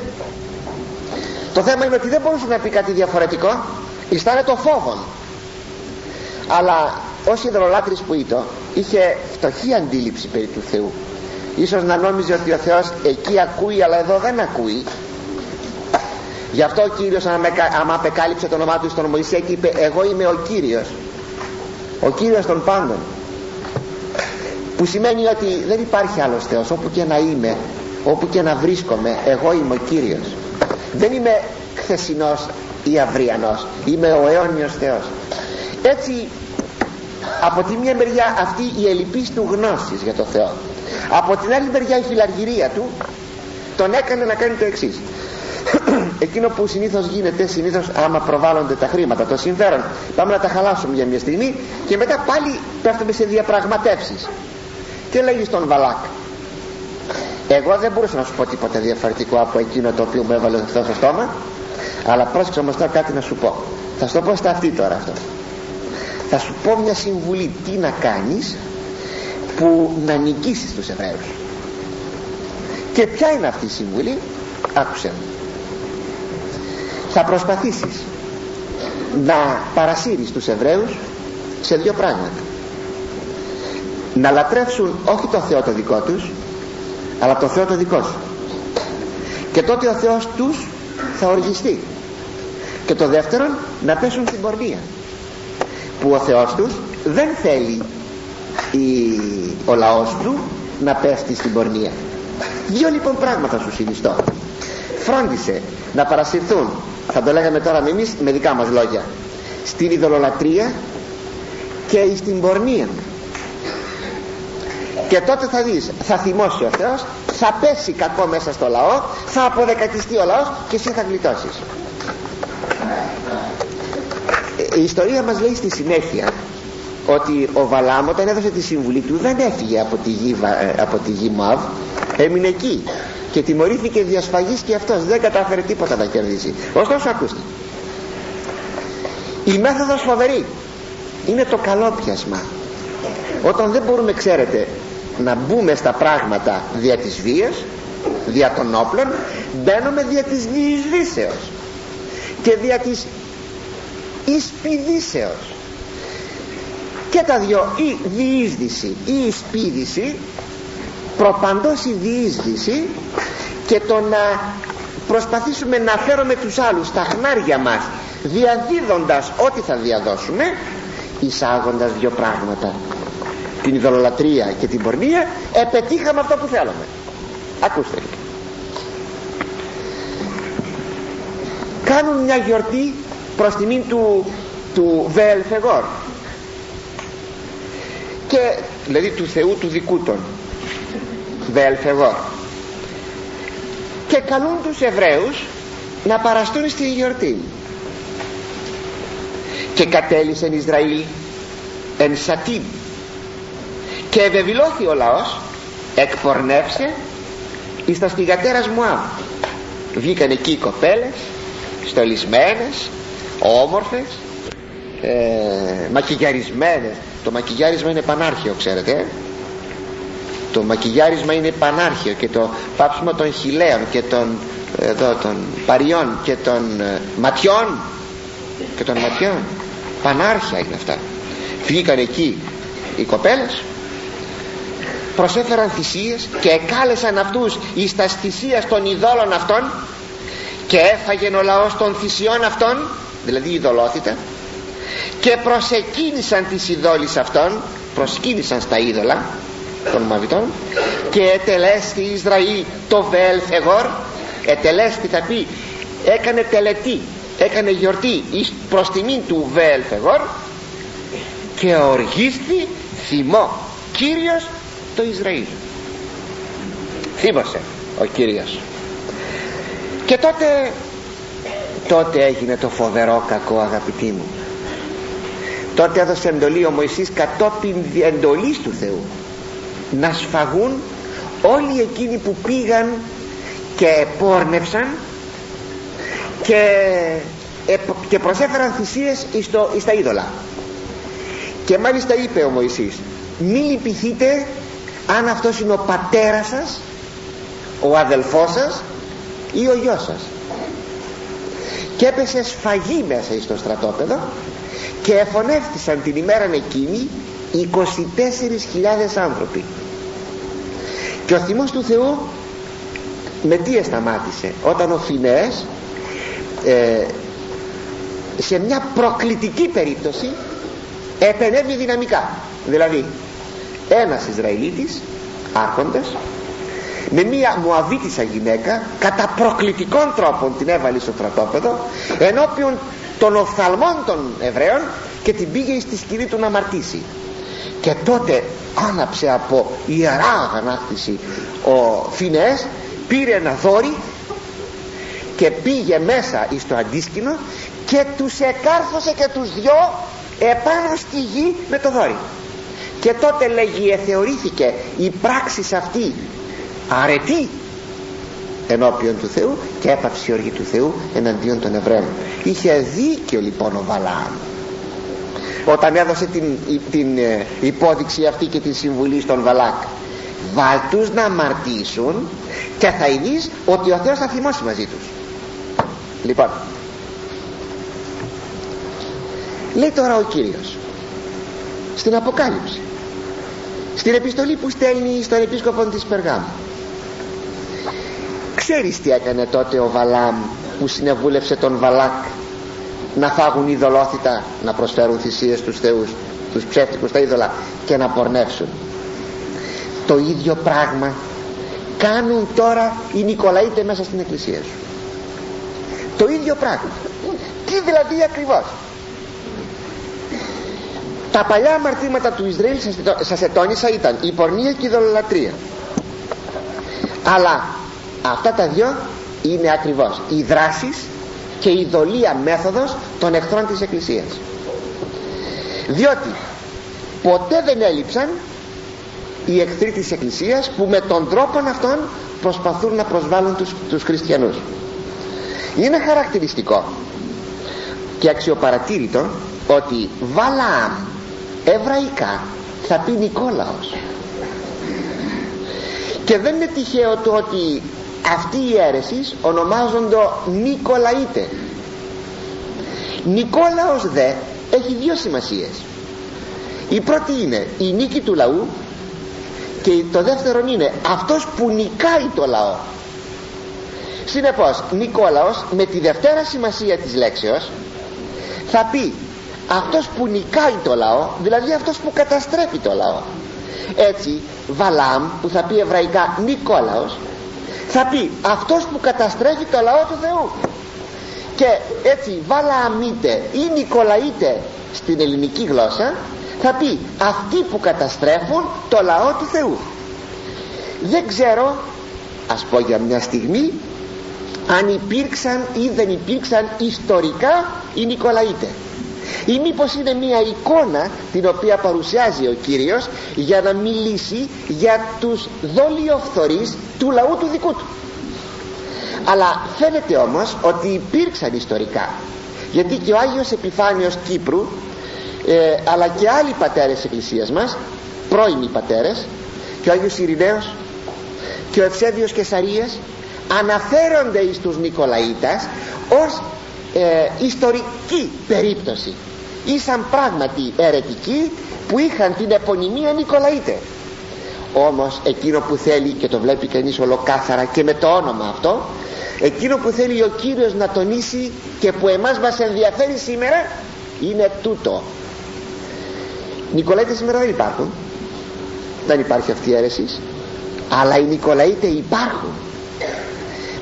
το θέμα είναι ότι δεν μπορούσε να πει κάτι διαφορετικό. Αισθάνε το φόβο αλλά ως υδρολάτρης που ήταν είχε φτωχή αντίληψη περί του Θεού. Ίσως να νόμιζε ότι ο Θεός εκεί ακούει αλλά εδώ δεν ακούει. Γι' αυτό ο Κύριος άμα απεκάλυψε το όνομά του στον Μωυσέ και είπε εγώ είμαι ο Κύριος ο Κύριος των πάντων. Που σημαίνει ότι δεν υπάρχει άλλος Θεός όπου και να είμαι όπου και να βρίσκομαι εγώ είμαι ο Κύριος. Δεν είμαι χθεσινός ή αυριανός είμαι ο αιώνιος Θεός. Έτσι από τη μία μεριά αυτή η ελλειπής του γνώσης για το Θεό. Από την άλλη μεριά η φιλαργυρία του τον έκανε να κάνει το εξής. Εκείνο που συνήθως γίνεται συνήθως άμα προβάλλονται τα χρήματα το συμφέρον πάμε να τα χαλάσουμε για μια στιγμή και μετά πάλι πέφτουμε σε διαπραγματεύσεις. Και λέγει στον Βαλάκ εγώ δεν μπορούσα να σου πω τίποτα διαφορετικό από εκείνο το οποίο μου έβαλε αυτό στο στόμα αλλά πρόσεξε όμως τώρα κάτι να σου πω. Θα σου το πω στα αυτή τώρα αυτό θα σου πω μια συμβουλή. Τι να κάνεις που να νικήσεις τους Εβραίους. Και ποια είναι αυτή η συμβουλή; Άκουσε θα προσπαθήσεις να παρασύρεις τους Εβραίους σε δύο πράγματα. Να λατρεύσουν όχι το Θεό το δικό τους αλλά το Θεό το δικό σου. Και τότε ο Θεός τους θα οργιστεί. Και το δεύτερο να πέσουν στην πορνεία που ο Θεός τους δεν θέλει η, ο λαός του να πέφτει στην πορνεία. Δύο λοιπόν πράγματα σου συνιστώ. Φρόντισε να παρασυρθούν θα το λέγαμε τώρα εμείς με δικά μας λόγια στην ειδωλολατρία και στην πορνεία. Και τότε θα δεις θα θυμώσει ο Θεός θα πέσει κακό μέσα στο λαό θα αποδεκατιστεί ο λαός και εσύ θα γλιτώσεις η ιστορία μας λέει στη συνέχεια ότι ο Βαλάμ όταν έδωσε τη συμβουλή του δεν έφυγε από τη γη, ε, από τη γη Μαβ έμεινε εκεί και τιμωρήθηκε διασφαγής και αυτός δεν κατάφερε τίποτα να κερδίσει. Ωστόσο ακούστε. Η μέθοδος φοβερή είναι το καλόπιασμα όταν δεν μπορούμε ξέρετε να μπούμε στα πράγματα δια της βίας δια των όπλων μπαίνουμε δια της διεισδύσεως και δια της εισπηδήσεως. Και τα δυο η διείσδυση ή η εισπίδηση προπαντός η διείσδυση και το να προσπαθήσουμε να φέρουμε τους άλλους στα χνάρια μας διαδίδοντας ό,τι θα διαδώσουμε εισάγοντας δύο πράγματα. Την ειδωλολατρία και την πορνεία επετύχαμε αυτό που θέλουμε. Ακούστε. Κάνουν μια γιορτή προς τιμήν του, του Βελφεγόρ και δηλαδή του Θεού του δικού των Βελφεγόρ και καλούν τους Εβραίους να παραστούν στη γιορτή. Και κατέλησεν Ισραήλ εν Σατίν και ευεβηλώθη ο λαός εκπορνεύσε εις τα στιγατέρας Μουάμ βγήκαν εκεί οι κοπέλες στολισμένες όμορφες ε, μακιγιαρισμένες. Το μακιγιάρισμα είναι πανάρχιο ξέρετε. Το μακιγιάρισμα είναι πανάρχιο και το πάψιμο των χιλέων και των, εδώ, των παριών και των ε, ματιών. Και των ματιών. Πανάρχια είναι αυτά. Βγήκαν εκεί οι κοπέλες προσέφεραν θυσίες και εκάλεσαν αυτούς εις τα θυσίας των ειδόλων αυτών και έφαγε ο λαός των θυσιών αυτών δηλαδή η ειδωλότητα και προσεκίνησαν τις ειδόλεις αυτών προσκύνησαν στα είδωλα των Μαβιτών και ετελέστη Ισραήλ το Βελφεγόρ ετελέστη θα πει έκανε τελετή έκανε γιορτή εις προς τιμήν του Βελφεγόρ και οργίστη θυμό Κύριος το Ισραήλ. Θύμωσε ο Κύριος. Και τότε τότε έγινε το φοβερό κακό αγαπητοί μου. Τότε έδωσε εντολή ο Μωυσής κατόπιν εντολής του Θεού να σφαγούν όλοι εκείνοι που πήγαν και επόρνευσαν και, και προσέφεραν θυσίες εις, τα είδωλα. Και μάλιστα είπε ο Μωυσής μη λυπηθείτε αν αυτός είναι ο πατέρας σας ο αδελφός σας ή ο γιος σας και έπεσε σφαγή μέσα στο στρατόπεδο και εφωνεύτησαν την ημέρα εκείνη 24.000 άνθρωποι. Και ο θυμός του Θεού με τι εσταμάτησε; Όταν ο Φινέας ε, σε μια προκλητική περίπτωση επενέβη δυναμικά. Δηλαδή ένας Ισραηλίτης άρχοντας με μια Μουαβίτισσα γυναίκα κατά προκλητικών τρόπων την έβαλε στο στρατόπεδο ενώπιον των οφθαλμών των Εβραίων και την πήγε στη σκηνή του να αμαρτήσει και τότε άναψε από ιερά αγανάκτηση ο Φινές πήρε ένα δόρυ και πήγε μέσα εις το αντίσκηνο και τους εκάρθωσε και τους δυο επάνω στη γη με το δόρυ και τότε λέγει εθεωρήθηκε η πράξη αυτή αρετή ενώπιον του Θεού και έπαψε η οργή του Θεού εναντίον των Εβραίων. Είχε δίκιο λοιπόν ο Βαλάμ όταν έδωσε την, την ε, υπόδειξη αυτή και την συμβουλή στον Βαλάκ βάλ να αμαρτήσουν και θα ειδείς ότι ο Θεός θα θυμώσει μαζί τους λοιπόν λέει τώρα ο Κύριος στην Αποκάλυψη στην επιστολή που στέλνει στον επίσκοπο της Περγάμου ξέρεις τι έκανε τότε ο Βαλάμ που συνεβούλευσε τον Βαλάκ; Να φάγουν ειδωλόθητα να προσφέρουν θυσίες στους θεούς τους ψεύτικους τα είδωλα και να πορνεύσουν. Το ίδιο πράγμα κάνουν τώρα οι Νικολαίτες μέσα στην εκκλησία σου. Το ίδιο πράγμα. Τι δηλαδή ακριβώς; Τα παλιά αμαρτήματα του Ισραήλ σας ετώνησα ήταν η πορνεία και η δολολατρία αλλά αυτά τα δυο είναι ακριβώς οι δράσεις και η δολία μέθοδος των εχθρών της Εκκλησίας. Διότι ποτέ δεν έλειψαν οι εχθροί της Εκκλησίας που με τον τρόπο αυτόν προσπαθούν να προσβάλλουν τους, τους χριστιανούς. Είναι χαρακτηριστικό και αξιοπαρατήρητο ότι Βαλάμ εβραϊκά θα πει Νικόλαος. Και δεν είναι τυχαίο το ότι αυτοί οι αίρεσης ονομάζονται Νικολαΐτε Νικόλαος δε έχει δύο σημασίες. Η πρώτη είναι η νίκη του λαού και το δεύτερο είναι αυτός που νικάει το λαό. Συνεπώς Νικόλαος με τη δευτέρα σημασία της λέξεως θα πει αυτός που νικάει το λαό δηλαδή αυτός που καταστρέφει το λαό. Έτσι Βαλάμ που θα πει εβραϊκά Νικόλαος θα πει αυτός που καταστρέφει το λαό του Θεού και έτσι Βαλαμίτε ή Νικολαΐτε στην ελληνική γλώσσα θα πει αυτοί που καταστρέφουν το λαό του Θεού δεν ξέρω ας πω για μια στιγμή αν υπήρξαν ή δεν υπήρξαν ιστορικά οι Νικολαΐτε ή μήπως είναι μια εικόνα την οποία παρουσιάζει ο Κύριος για να μιλήσει για τους δολιοφθορείς του λαού του δικού του. Αλλά φαίνεται όμως ότι υπήρξαν ιστορικά. Γιατί και ο Άγιος Επιφάνιος Κύπρου ε, αλλά και άλλοι πατέρες της Εκκλησίας μας πρώιμοι πατέρες και ο Άγιος Ειρηναίος και ο Ευσέβιος Κεσαρίας αναφέρονται εις τους Νικολαΐτας ως ε, ιστορική περίπτωση. Ήσαν πράγματι αιρετικοί που είχαν την επωνυμία Νικολαΐτε. Όμως εκείνο που θέλει και το βλέπει κανείς ολοκάθαρα και με το όνομα αυτό εκείνο που θέλει ο Κύριος να τονίσει και που εμάς μας ενδιαφέρει σήμερα είναι τούτο. Νικολαίτες σήμερα δεν υπάρχουν. Δεν υπάρχει αυτή η αίρεση. Αλλά οι Νικολαίτες υπάρχουν.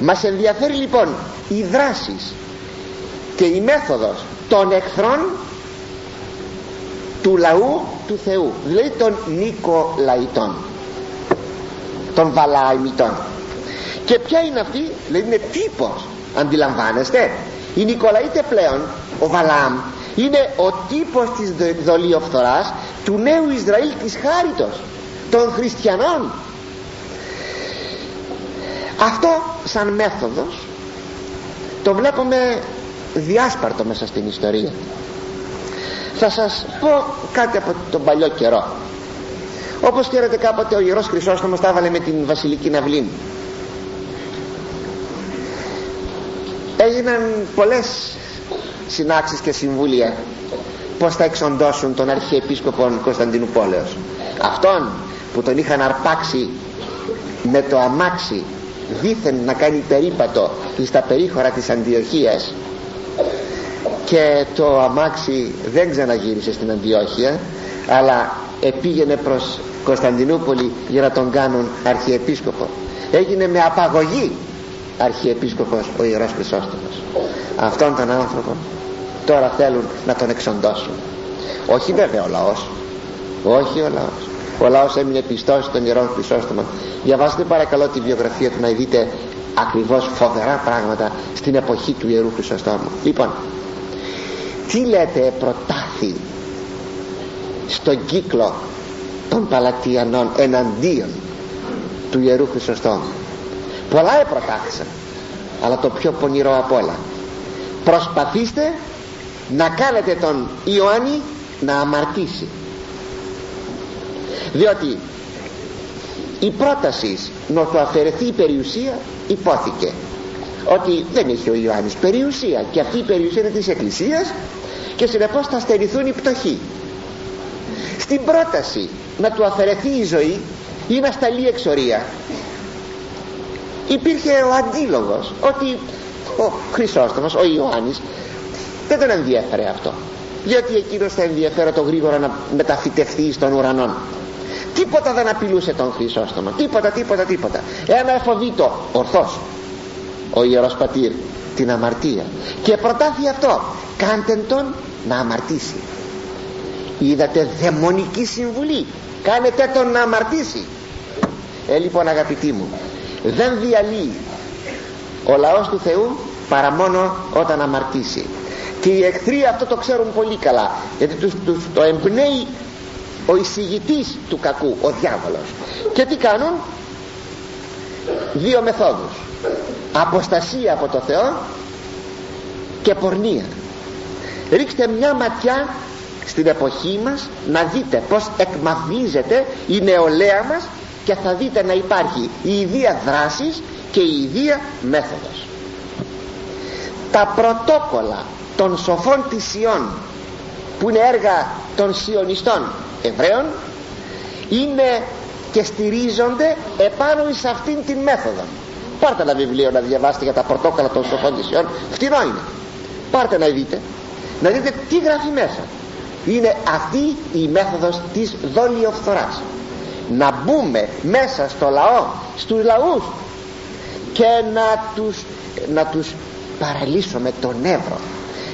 Μας ενδιαφέρει λοιπόν οι δράσεις και η μέθοδος των εχθρών του λαού του Θεού δηλαδή των Νικολαϊτών των Βαλαϊμιτών και ποια είναι αυτή δηλαδή είναι τύπος αντιλαμβάνεστε. Οι Νικολαΐτε πλέον ο Βαλάμ είναι ο τύπος της δολιοφθοράς του νέου Ισραήλ της χάριτος των χριστιανών. Αυτό σαν μέθοδος το βλέπουμε διάσπαρτο μέσα στην ιστορία. Θα σας πω κάτι από τον παλιό καιρό. Όπως ξέρετε κάποτε ο Ιερός Χρυσόστομος τα έβαλε με την Βασιλική Ναυλή. Έγιναν πολλές συνάξεις και συμβούλια πως θα εξοντώσουν τον Αρχιεπίσκοπο Κωνσταντινούπολεως. Αυτόν που τον είχαν αρπάξει με το αμάξι δήθεν να κάνει περίπατο στα περίχωρα της Αντιοχίας και το αμάξι δεν ξαναγύρισε στην Αντιόχεια αλλά επήγαινε προς Κωνσταντινούπολη για να τον κάνουν αρχιεπίσκοπο. Έγινε με απαγωγή αρχιεπίσκοπος ο Ιερός Χρυσόστομος. Αυτόν τον άνθρωπο τώρα θέλουν να τον εξοντώσουν. Όχι βέβαια ο λαός. Όχι ο λαός. Ο λαός έμεινε πιστός στον Ιερό Χρυσόστομο. Διαβάστε παρακαλώ τη βιογραφία του να δείτε ακριβώς φοβερά πράγματα στην εποχή του Ιερού Χρυσόστομου λοιπόν τι λέτε προτάθη στον κύκλο των Παλατιανών εναντίον του Ιερού Χρυσοστόμου. Πολλά επροτάθησαν αλλά το πιο πονηρό απ' όλα. Προσπαθήστε να κάνετε τον Ιωάννη να αμαρτήσει. Διότι η πρόταση να του αφαιρεθεί η περιουσία υπόθηκε ότι δεν έχει ο Ιωάννης περιουσία και αυτή η περιουσία είναι της Εκκλησίας και συνεπώς θα στερηθούν οι πτωχοί. Στην πρόταση να του αφαιρεθεί η ζωή ή να σταλεί εξορία υπήρχε ο αντίλογος ότι ο Χρυσόστομος, ο Ιωάννης δεν τον ενδιέφερε αυτό. Γιατί εκείνος θα ενδιαφέρε το γρήγορα να μεταφυτευθεί στον ουρανό. Τίποτα δεν απειλούσε τον Χρυσόστομο. Τίποτα τίποτα τίποτα. Ένα εφοβήτο ορθός ο Ιερός Πατήρ την αμαρτία. Και προτάθει αυτό. Κάντε τον να αμαρτήσει. Είδατε δαιμονική συμβουλή. Κάνετε τον να αμαρτήσει. Ε λοιπόν αγαπητοί μου δεν διαλύει ο λαός του Θεού παρά μόνο όταν αμαρτήσει. Και οι εχθροί αυτό το ξέρουν πολύ καλά γιατί τους, τους το εμπνέει ο εισηγητής του κακού ο διάβολος. Και τι κάνουν; Δύο μεθόδους. Αποστασία από το Θεό και πορνεία. Ρίξτε μια ματιά στην εποχή μας να δείτε πως εκμαυλίζεται η νεολαία μας και θα δείτε να υπάρχει η ιδία δράσης και η ιδία μέθοδος. Τα πρωτόκολλα των σοφών της Σιών που είναι έργα των Σιωνιστών Εβραίων είναι και στηρίζονται επάνω σε αυτήν την μέθοδο. Πάρτε ένα βιβλίο να διαβάσετε για τα πρωτόκολλα των σοφών της Σιών φτηνό είναι. Πάρτε να δείτε. Να δείτε τι γράφει μέσα. Είναι αυτή η μέθοδος της δολιοφθοράς. Να μπούμε μέσα στο λαό στους λαούς και να τους, να τους παραλύσουμε τον νεύρο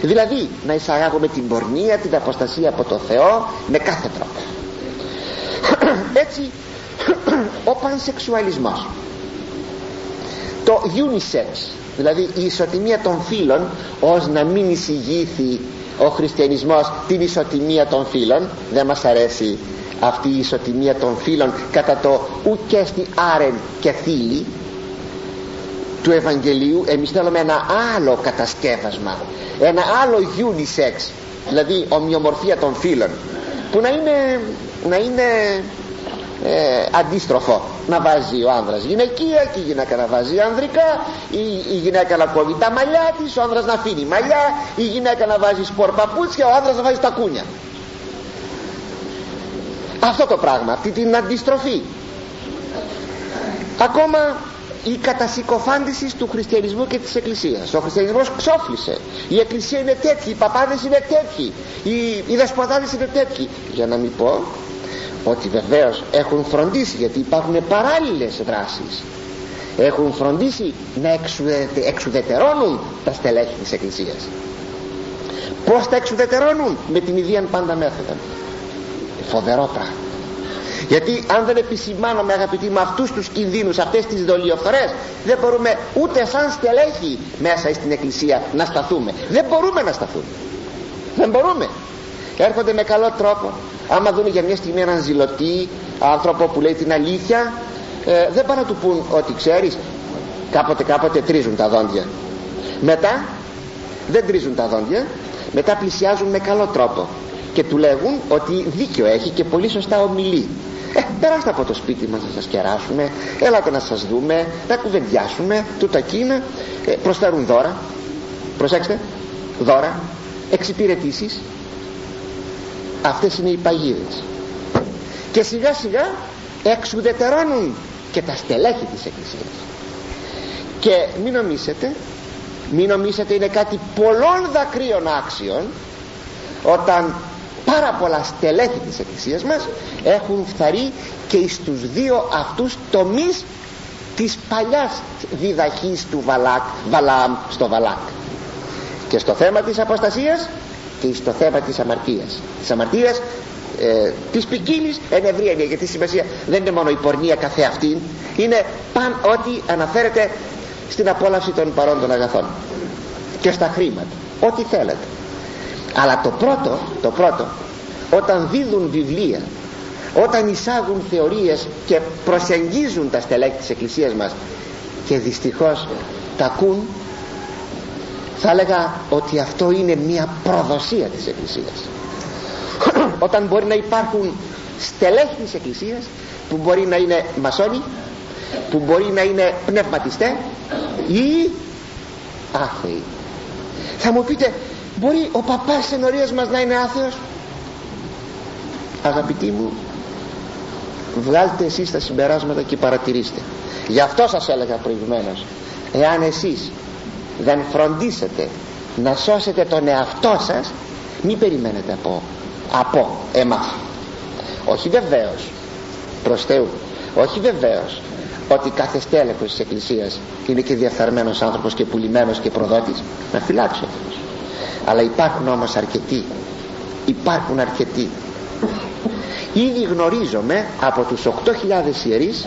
δηλαδή να εισαγάγουμε την πορνεία την αποστασία από το Θεό με κάθε τρόπο. Έτσι ο πανσεξουαλισμός. Το unisex δηλαδή η ισοτιμία των φύλων ως να μην εισηγήθη ο χριστιανισμός την ισοτιμία των φύλων δεν μας αρέσει αυτή η ισοτιμία των φύλων κατά το ουκέστη άρεν και θήλη του Ευαγγελίου εμείς θέλουμε ένα άλλο κατασκεύασμα ένα άλλο unisex δηλαδή ομοιομορφία των φύλων που να είναι, να είναι ε, αντίστροφο να βάζει ο άνδρας γυναικεία και η γυναίκα να βάζει ανδρικά η, η γυναίκα να κόβει τα μαλλιά της ο άνδρας να αφήνει μαλλιά η γυναίκα να βάζει σπορ παπούτσια ο άνδρας να βάζει τα κούνια. Αυτό το πράγμα αυτή την αντιστροφή. Ακόμα η κατασυκοφάντηση του χριστιανισμού και της εκκλησίας. Ο χριστιανισμός ξόφλησε. Η εκκλησία είναι τέτοιοι οι παπάδες είναι τέτοιοι οι, οι δεσποτάδες είναι τέτοιοι. Για να μην πω ότι βεβαίως έχουν φροντίσει γιατί υπάρχουν παράλληλες δράσεις. Έχουν φροντίσει να εξουδετε, εξουδετερώνουν τα στελέχη της Εκκλησίας. Πως τα εξουδετερώνουν; Με την ίδια πάντα μέθοδο φοβερό πράγμα γιατί αν δεν επισημάνομαι αγαπητοί με αυτούς τους κινδύνους αυτές τις δολιοφθορές δεν μπορούμε ούτε σαν στελέχη μέσα στην εκκλησία να σταθούμε. Δεν μπορούμε να σταθούμε. Δεν μπορούμε. Έρχονται με καλό τρόπο άμα δουν για μια στιγμή έναν ζηλωτή άνθρωπο που λέει την αλήθεια ε, δεν πάνε να του πούν ότι ξέρεις κάποτε κάποτε τρίζουν τα δόντια. Μετά δεν τρίζουν τα δόντια. Μετά πλησιάζουν με καλό τρόπο και του λέγουν ότι δίκιο έχει και πολύ σωστά ομιλεί. Ε, περάστε από το σπίτι μας να σας κεράσουμε έλατε να σας δούμε να κουβεντιάσουμε τούτα εκείνα ε, προσφέρουν δώρα. Προσέξτε δώρα εξυπηρετήσεις αυτές είναι οι παγίδες. Και σιγά σιγά εξουδετερώνουν και τα στελέχη της Εκκλησίας. Και μην νομίσετε μην νομίσετε είναι κάτι πολλών δακρύων άξιων όταν πάρα πολλά στελέχη της Εκκλησίας μας έχουν φθαρεί και στους δύο αυτούς τομείς της παλιάς διδαχής του Βαλάκ, Βαλάμ στο Βαλάκ. Και στο θέμα της αποστασίας και στο θέμα της αμαρτίας. Της αμαρτίας ε, της ποικίλης εν ευρία γιατί σημασία δεν είναι μόνο η πορνεία καθεαυτήν είναι παν ό,τι αναφέρεται στην απόλαυση των παρόντων αγαθών και στα χρήματα ό,τι θέλετε. Αλλά το πρώτο το πρώτο όταν δίδουν βιβλία όταν εισάγουν θεωρίες και προσεγγίζουν τα στελέχη της εκκλησίας μας και δυστυχώς τα ακούν θα έλεγα ότι αυτό είναι μια προδοσία της Εκκλησίας. Όταν μπορεί να υπάρχουν στελέχη της Εκκλησίας που μπορεί να είναι μασόνοι που μπορεί να είναι πνευματιστές ή άθεοι. Θα μου πείτε μπορεί ο παπάς ενωρίας μας να είναι άθεος; Αγαπητοί μου βγάλτε εσείς τα συμπεράσματα και παρατηρήστε. Γι' αυτό σας έλεγα προηγουμένως εάν εσείς δεν φροντίσετε να σώσετε τον εαυτό σας. Μην περιμένετε από, από εμάς. Όχι βεβαίως προς Θεού. Όχι βεβαίως ότι κάθε στέλεχος της Εκκλησίας είναι και διαφθαρμένος άνθρωπος και πουλημένος και προδότης. Να φυλάξει ο Θεός αλλά υπάρχουν όμως αρκετοί. Υπάρχουν αρκετοί. Ήδη γνωρίζομαι από τους 8.000 ιερείς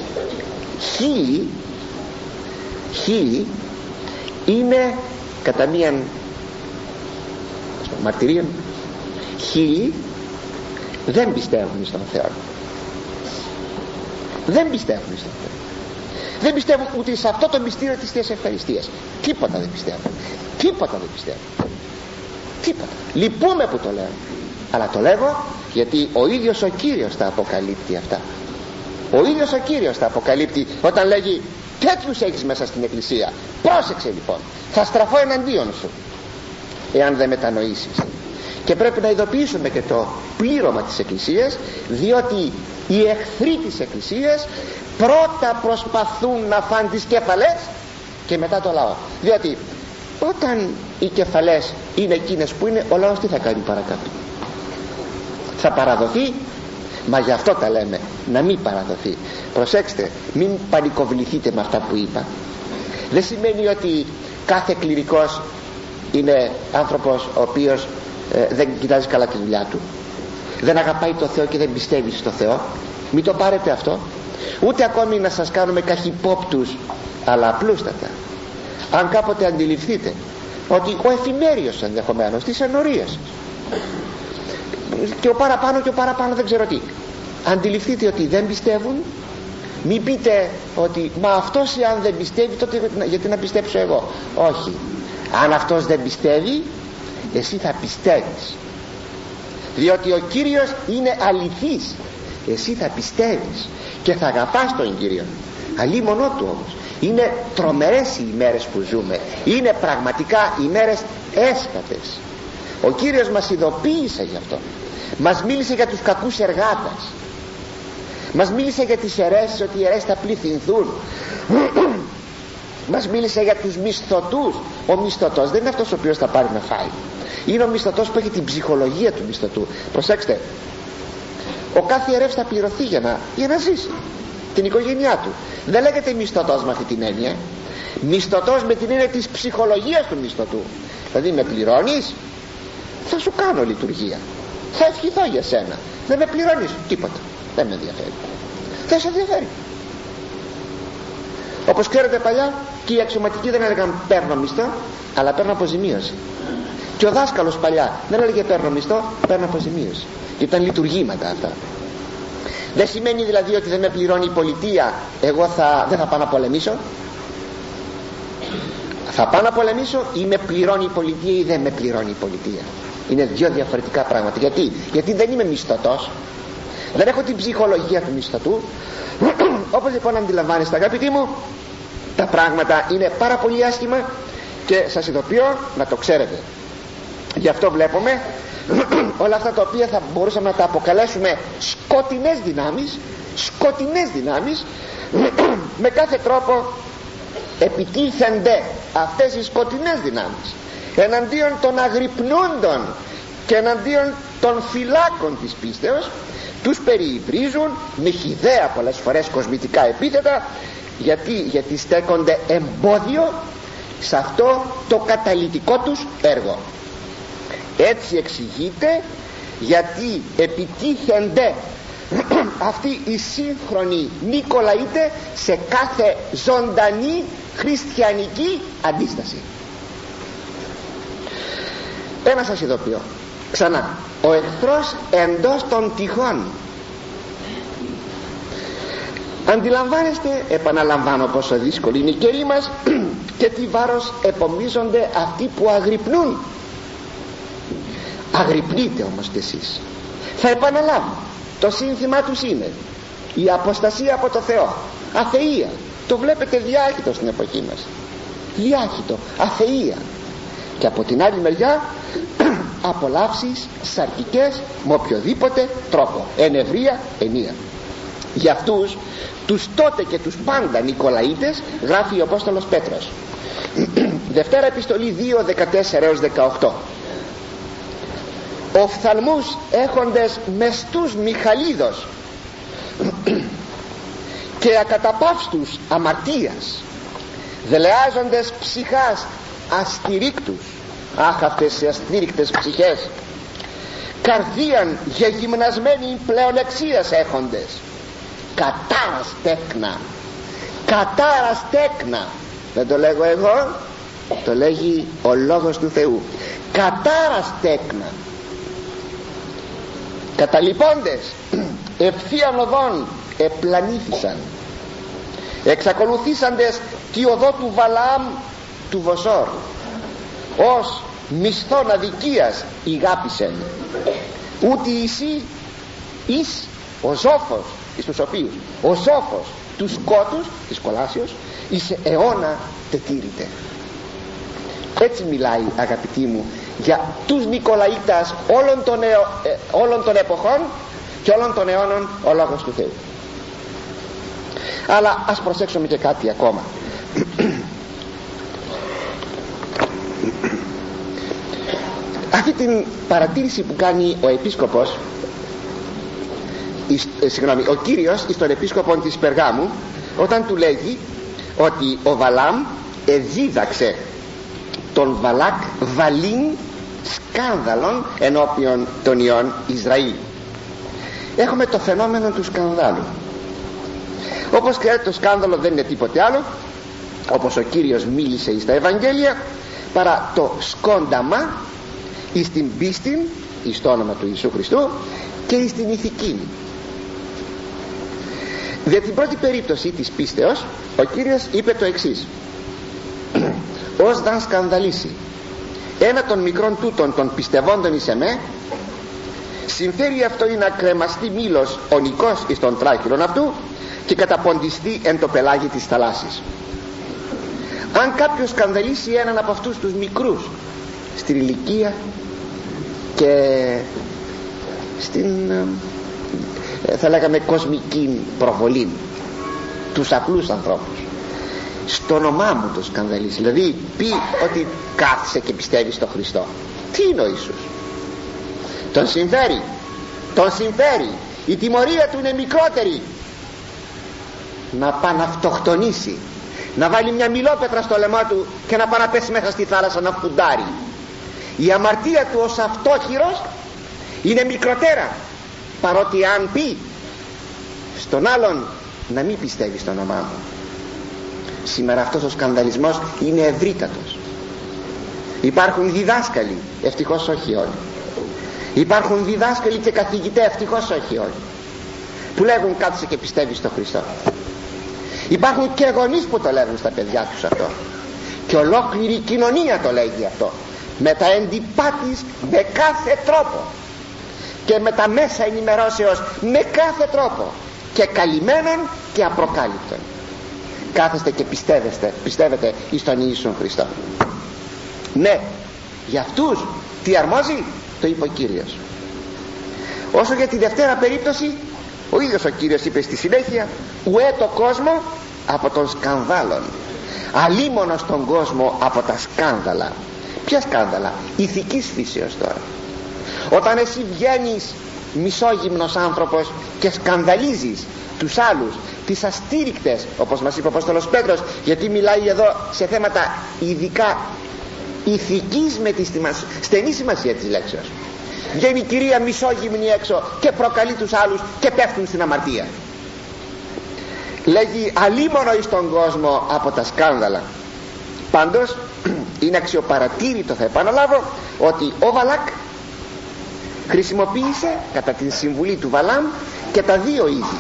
χίλιοι χίλιοι είναι κατά μίαν μαρτυρίων χίλιοι δεν πιστεύουν στον Θεό. Δεν πιστεύουν στον Θεό. Δεν πιστεύουν ούτε σε αυτό το μυστήριο της Θείας Ευχαριστίας τίποτα δεν πιστεύουν. Τίποτα δεν πιστεύουν. Τίποτα. Λυπούμε που το λέω. Αλλά το λέγω γιατί ο ίδιος ο Κύριος τα αποκαλύπτει αυτά. Ο ίδιος ο Κύριος τα αποκαλύπτει όταν λέγει τέτοιους έχεις μέσα στην εκκλησία. Πρόσεξε λοιπόν. Θα στραφώ εναντίον σου εάν δεν μετανοήσεις. Και πρέπει να ειδοποιήσουμε και το πλήρωμα της εκκλησίας διότι οι εχθροί της εκκλησίας πρώτα προσπαθούν να φάνε τις κεφαλές και μετά το λαό. Διότι όταν οι κεφαλές είναι εκείνες που είναι ο λαός τι θα κάνει παρακάτω; Θα παραδοθεί μα γι' αυτό τα λέμε να μην παραδοθεί. Προσέξτε μην πανικοβληθείτε με αυτά που είπα. Δεν σημαίνει ότι κάθε κληρικός είναι άνθρωπος ο οποίος ε, δεν κοιτάζει καλά τη δουλειά του. Δεν αγαπάει το Θεό και δεν πιστεύει στο Θεό. Μην το πάρετε αυτό. Ούτε ακόμη να σας κάνουμε καχυπόπτους αλλά απλούστατα. Αν κάποτε αντιληφθείτε ότι ο εφημέριος ενδεχομένως τις ενορίες και ο παραπάνω και ο παραπάνω δεν ξέρω τι αντιληφθείτε ότι δεν πιστεύουν. Μην πείτε ότι μα αυτός αν δεν πιστεύει τότε γιατί να πιστέψω εγώ όχι. Αν αυτός δεν πιστεύει εσύ θα πιστεύεις. Διότι ο Κύριος είναι αληθής. Εσύ θα πιστεύεις και θα αγαπάς τον Κύριο αλλή μονό του όμως. Είναι τρομερές οι ημέρες που ζούμε. Είναι πραγματικά ημέρες έσχατες. Ο Κύριος μας ειδοποίησε γι' αυτό. Μας μίλησε για τους κακούς εργάτες μας μίλησε για τις αιρέσεις ότι οι αιρέσεις θα πληθυνθούν. Μας μίλησε για τους μισθωτούς. Ο μισθωτός δεν είναι αυτός ο οποίος θα πάρει να φάει. Είναι ο μισθωτός που έχει την ψυχολογία του μισθωτού. Προσέξτε ο κάθε ιερεύς θα πληρωθεί για να, για να ζήσει την οικογένειά του. Δεν λέγεται μισθωτός με αυτή την έννοια. Μισθωτός με την έννοια της ψυχολογίας του μισθωτού. Δηλαδή με πληρώνεις θα σου κάνω λειτουργία. Θα ευχηθώ για σένα. Δεν με πληρώνεις τίποτα δεν με ενδιαφέρει. Δεν σε ενδιαφέρει. Όπως ξέρετε παλιά και οι αξιωματικοί δεν έλεγαν παίρνω μισθό αλλά παίρνω αποζημίωση και ο δάσκαλος παλιά δεν έλεγε παίρνω μισθό παίρνω αποζημίωση και ήταν λειτουργήματα αυτά. Δεν σημαίνει δηλαδή ότι δεν με πληρώνει η πολιτεία εγώ θα, δεν θα πάω να πολεμήσω. Θα πάω να πολεμήσω ή με πληρώνει η πολιτεία ή δεν με πληρώνει η πολιτεία. Είναι δύο διαφορετικά πράγματα. Γιατί, γιατί δεν είμαι μισθωτός δεν έχω την ψυχολογία του μισθωτού όπως λοιπόν αντιλαμβάνεστε αγαπητοί μου τα πράγματα είναι πάρα πολύ άσχημα και σας ειδοποιώ να το ξέρετε. Γι' αυτό βλέπουμε όλα αυτά τα οποία θα μπορούσαμε να τα αποκαλέσουμε σκοτεινές δυνάμεις σκοτεινές δυνάμεις με κάθε τρόπο επιτίθενται αυτές οι σκοτεινές δυνάμεις εναντίον των αγρυπνούντων και εναντίον των φυλάκων της πίστεως τους περιυβρίζουν με χιδέα πολλές φορές κοσμητικά επίθετα γιατί, γιατί στέκονται εμπόδιο σε αυτό το καταλυτικό τους έργο. Έτσι εξηγείται γιατί επιτίθενται αυτοί οι σύγχρονοι Νικολαΐτε σε κάθε ζωντανή χριστιανική αντίσταση. Ένα σας ειδοποιώ ξανά. Ο εχθρός εντός των τυχών. Αντιλαμβάνεστε επαναλαμβάνω πόσο δύσκολη είναι η καιρή μας και τι βάρος επομίζονται αυτοί που αγρυπνούν. Αγρυπνείτε όμως κι εσείς. Θα επαναλάβω το σύνθημα τους είναι η αποστασία από το Θεό αθεία. Το βλέπετε διάχυτο στην εποχή μας. Διάχυτο, αθεία. Και από την άλλη μεριά απολαύσεις σαρκικές με οποιοδήποτε τρόπο. Ενευρία ενία. Για αυτούς τους τότε και τους πάντα Νικολαίτες γράφει ο Απόστολος Πέτρος. Δευτέρα επιστολή 2 14 έως 18 οφθαλμούς έχοντες μεστούς Μιχαλίδος και ακαταπαύστους αμαρτίας δελεάζοντες ψυχάς αστηρίκτους αχ αυτές οι αστήρικτες ψυχές. Καρδίαν γεγυμνασμένοι πλεονεξίας έχοντες. Κατάρας τέκνα. Κατάρας τέκνα. Δεν το λέγω εγώ το λέγει ο λόγος του Θεού. Κατάρας στέκνα καταλυπώντες ευθείαν οδόν επλανήθησαν. Εξακολουθήσαντες τη οδό του Βαλάμ του Βοσόρ ως μισθόν αδικίας ηγάπησεν. Ούτε εσύ εις ο ζώφος εις τους οποίους ο ζώφος τους σκότους της κολάσεως εις αιώνα τετήρητε έτσι μιλάει αγαπητοί μου για τους Νικολαίτας όλων των, ε, όλων των εποχών και όλων των αιώνων ο Λόγος του Θεού. Αλλά ας προσέξουμε και κάτι ακόμα αυτή την παρατήρηση που κάνει ο επίσκοπος ε, συγγνώμη, ο Κύριος στον επίσκοπο της Περγάμου όταν του λέγει ότι ο Βαλάμ εδίδαξε τον Βαλάκ Βαλίν σκάνδαλων ενώπιον των ιών Ισραήλ. Έχουμε το φαινόμενο του σκανδάλου. Όπως ξέρετε το σκάνδαλο δεν είναι τίποτε άλλο. Όπως ο Κύριος μίλησε στα Ευαγγέλια παρά το σκόνταμα εις την πίστη εις το όνομα του Ιησού Χριστού και εις την ηθική. Για την πρώτη περίπτωση της πίστεως ο Κύριος είπε το εξής. Ως δαν σκανδαλίσει ένα των μικρών τούτων των πιστευόντων εις εμέ συμφέρει αυτό είναι να κρεμαστεί μήλος ονικός εις τον τράχυλον αυτού και καταποντιστεί εν το πελάγι της θαλάσσης. Αν κάποιος σκανδαλίσει έναν από αυτούς τους μικρούς στην ηλικία και στην ε, θα λέγαμε κοσμική προβολή τους απλούς ανθρώπους. Στο όνομά μου το σκανδαλίσει δηλαδή πει ότι κάθισε και πιστεύει στο Χριστό. Τι είναι ο Ιησούς; Τον συμφέρει. Τον συμφέρει. Η τιμωρία του είναι μικρότερη. Να πάει να αυτοκτονήσει να βάλει μια μιλόπετρα στο λαιμό του και να πάει να πέσει μέσα στη θάλασσα να φουντάρει η αμαρτία του ως αυτόχειρος είναι μικροτέρα παρότι αν πει στον άλλον να μην πιστεύει στο όνομά μου. Σήμερα αυτός ο σκανδαλισμός είναι ευρύτατος. Υπάρχουν διδάσκαλοι ευτυχώς όχι όλοι. Υπάρχουν διδάσκαλοι και καθηγητές ευτυχώς όχι όλοι που λέγουν κάτσε και πιστεύει στο Χριστό υπάρχουν και γονείς που το λέγουν στα παιδιά τους αυτό. Και ολόκληρη η κοινωνία το λέγει αυτό με τα έντυπά της με κάθε τρόπο και με τα μέσα ενημερώσεως με κάθε τρόπο και καλυμμένον και απροκάλυπτον κάθεστε και πιστεύεστε πιστεύετε εις τον Ιησούν Χριστό. Ναι για αυτούς τι αρμόζει το είπε ο Κύριος. Όσο για τη δευτέρα περίπτωση ο ίδιος ο Κύριος είπε στη συνέχεια ουέ το κόσμο από των σκανδάλων αλίμονος στον κόσμο από τα σκάνδαλα ποια σκάνδαλα; Ηθικής φύσεως τώρα. Όταν εσύ βγαίνεις μισόγυμνος άνθρωπος και σκανδαλίζεις τους άλλους τις αστήρικτες όπως μας είπε ο Απόστολος Πέτρος γιατί μιλάει εδώ σε θέματα ειδικά ηθικής με τη στενή σημασία της λέξεως. Βγαίνει η κυρία μισόγυμνη έξω και προκαλεί τους άλλους και πέφτουν στην αμαρτία. Λέγει αλίμονο εις τον κόσμο από τα σκάνδαλα πάντως είναι αξιοπαρατήρητο θα επαναλάβω ότι ο Βαλάκ χρησιμοποίησε κατά την συμβουλή του Βαλάμ και τα δύο είδη.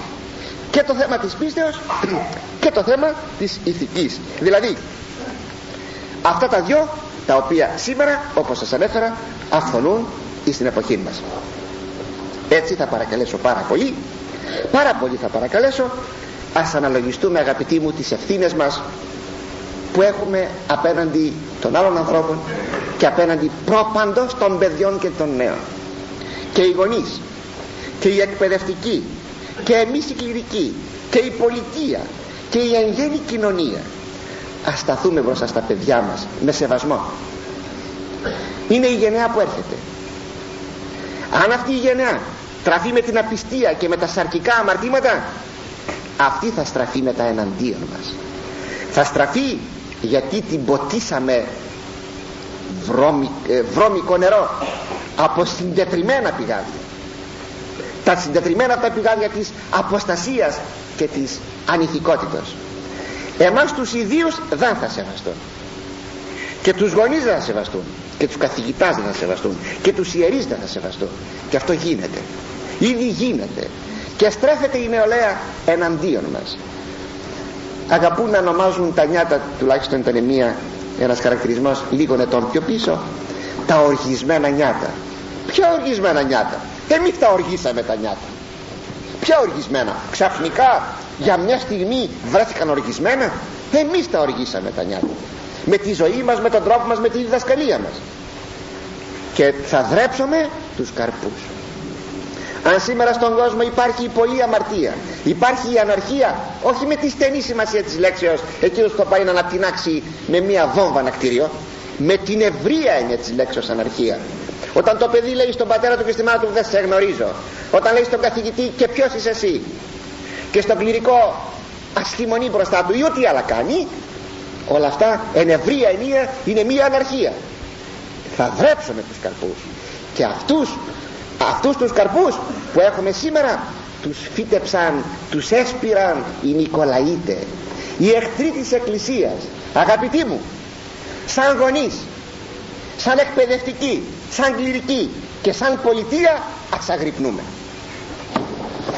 Και το θέμα της πίστεως και το θέμα της ηθικής. Δηλαδή αυτά τα δυο τα οποία σήμερα όπως σας ανέφερα αυθονούν στην εποχή μας. Έτσι θα παρακαλέσω πάρα πολύ πάρα πολύ θα παρακαλέσω ας αναλογιστούμε αγαπητοί μου τις ευθύνες μας που έχουμε απέναντι των άλλων ανθρώπων και απέναντι πρόπαντος των παιδιών και των νέων. Και οι γονείς και οι εκπαιδευτικοί και εμείς οι κληρικοί και η πολιτεία και η εγγένη κοινωνία. Ας σταθούμε μπροστά στα παιδιά μας με σεβασμό. Είναι η γενεά που έρχεται. Αν αυτή η γενεά τραφεί με την απιστία και με τα σαρκικά αμαρτήματα αυτή θα στραφεί με τα εναντίον μας. Θα στραφεί γιατί την ποτίσαμε ε, βρώμικο νερό. Από συντετριμμένα πηγάδια. Τα συντετριμμένα αυτά πηγάδια της αποστασίας και της ανηθικότητας. Εμάς τους ιδίους δεν θα σεβαστούν. Και τους γονείς δεν θα σεβαστούν. Και τους καθηγητάς δεν θα σεβαστούν. Και τους ιερείς δεν θα σεβαστούν. Και αυτό γίνεται. Ήδη γίνεται. Και στρέφεται η νεολαία εναντίον μας αγαπούν να ονομάζουν τα νιάτα τουλάχιστον ήταν μία ένας χαρακτηρισμός λίγο ετών πιο πίσω τα οργισμένα νιάτα. Ποια οργισμένα νιάτα; Εμείς τα οργήσαμε τα νιάτα. Ποια οργισμένα; Ξαφνικά για μια στιγμή βρέθηκαν οργισμένα; Εμείς τα οργήσαμε τα νιάτα. Με τη ζωή μας, με τον τρόπο μας, με τη διδασκαλία μας. Και θα δρέψουμε τους καρπούς αν σήμερα στον κόσμο υπάρχει η πολλή αμαρτία υπάρχει η αναρχία όχι με τη στενή σημασία της λέξεως εκείνος που θα πάει να ανατινάξει με μία βόμβα ένα κτίριο με την ευρεία έννοια της λέξεως αναρχία. Όταν το παιδί λέει στον πατέρα του και στη μάνα του δεν σε γνωρίζω όταν λέει στον καθηγητή και ποιος είσαι εσύ; Και στον κληρικό ασχημονεί μπροστά του ή ό,τι άλλα κάνει όλα αυτά εν ευρεία ενία είναι μία αναρχία. Θα δρέψουμε τους καρπούς. Και αυτούς αυτούς τους καρπούς που έχουμε σήμερα τους φύτεψαν τους έσπηραν οι Νικολαΐτε οι εχθροί της Εκκλησίας. Αγαπητοί μου σαν γονείς σαν εκπαιδευτικοί σαν κληρικοί και σαν πολιτεία ας αγρυπνούμε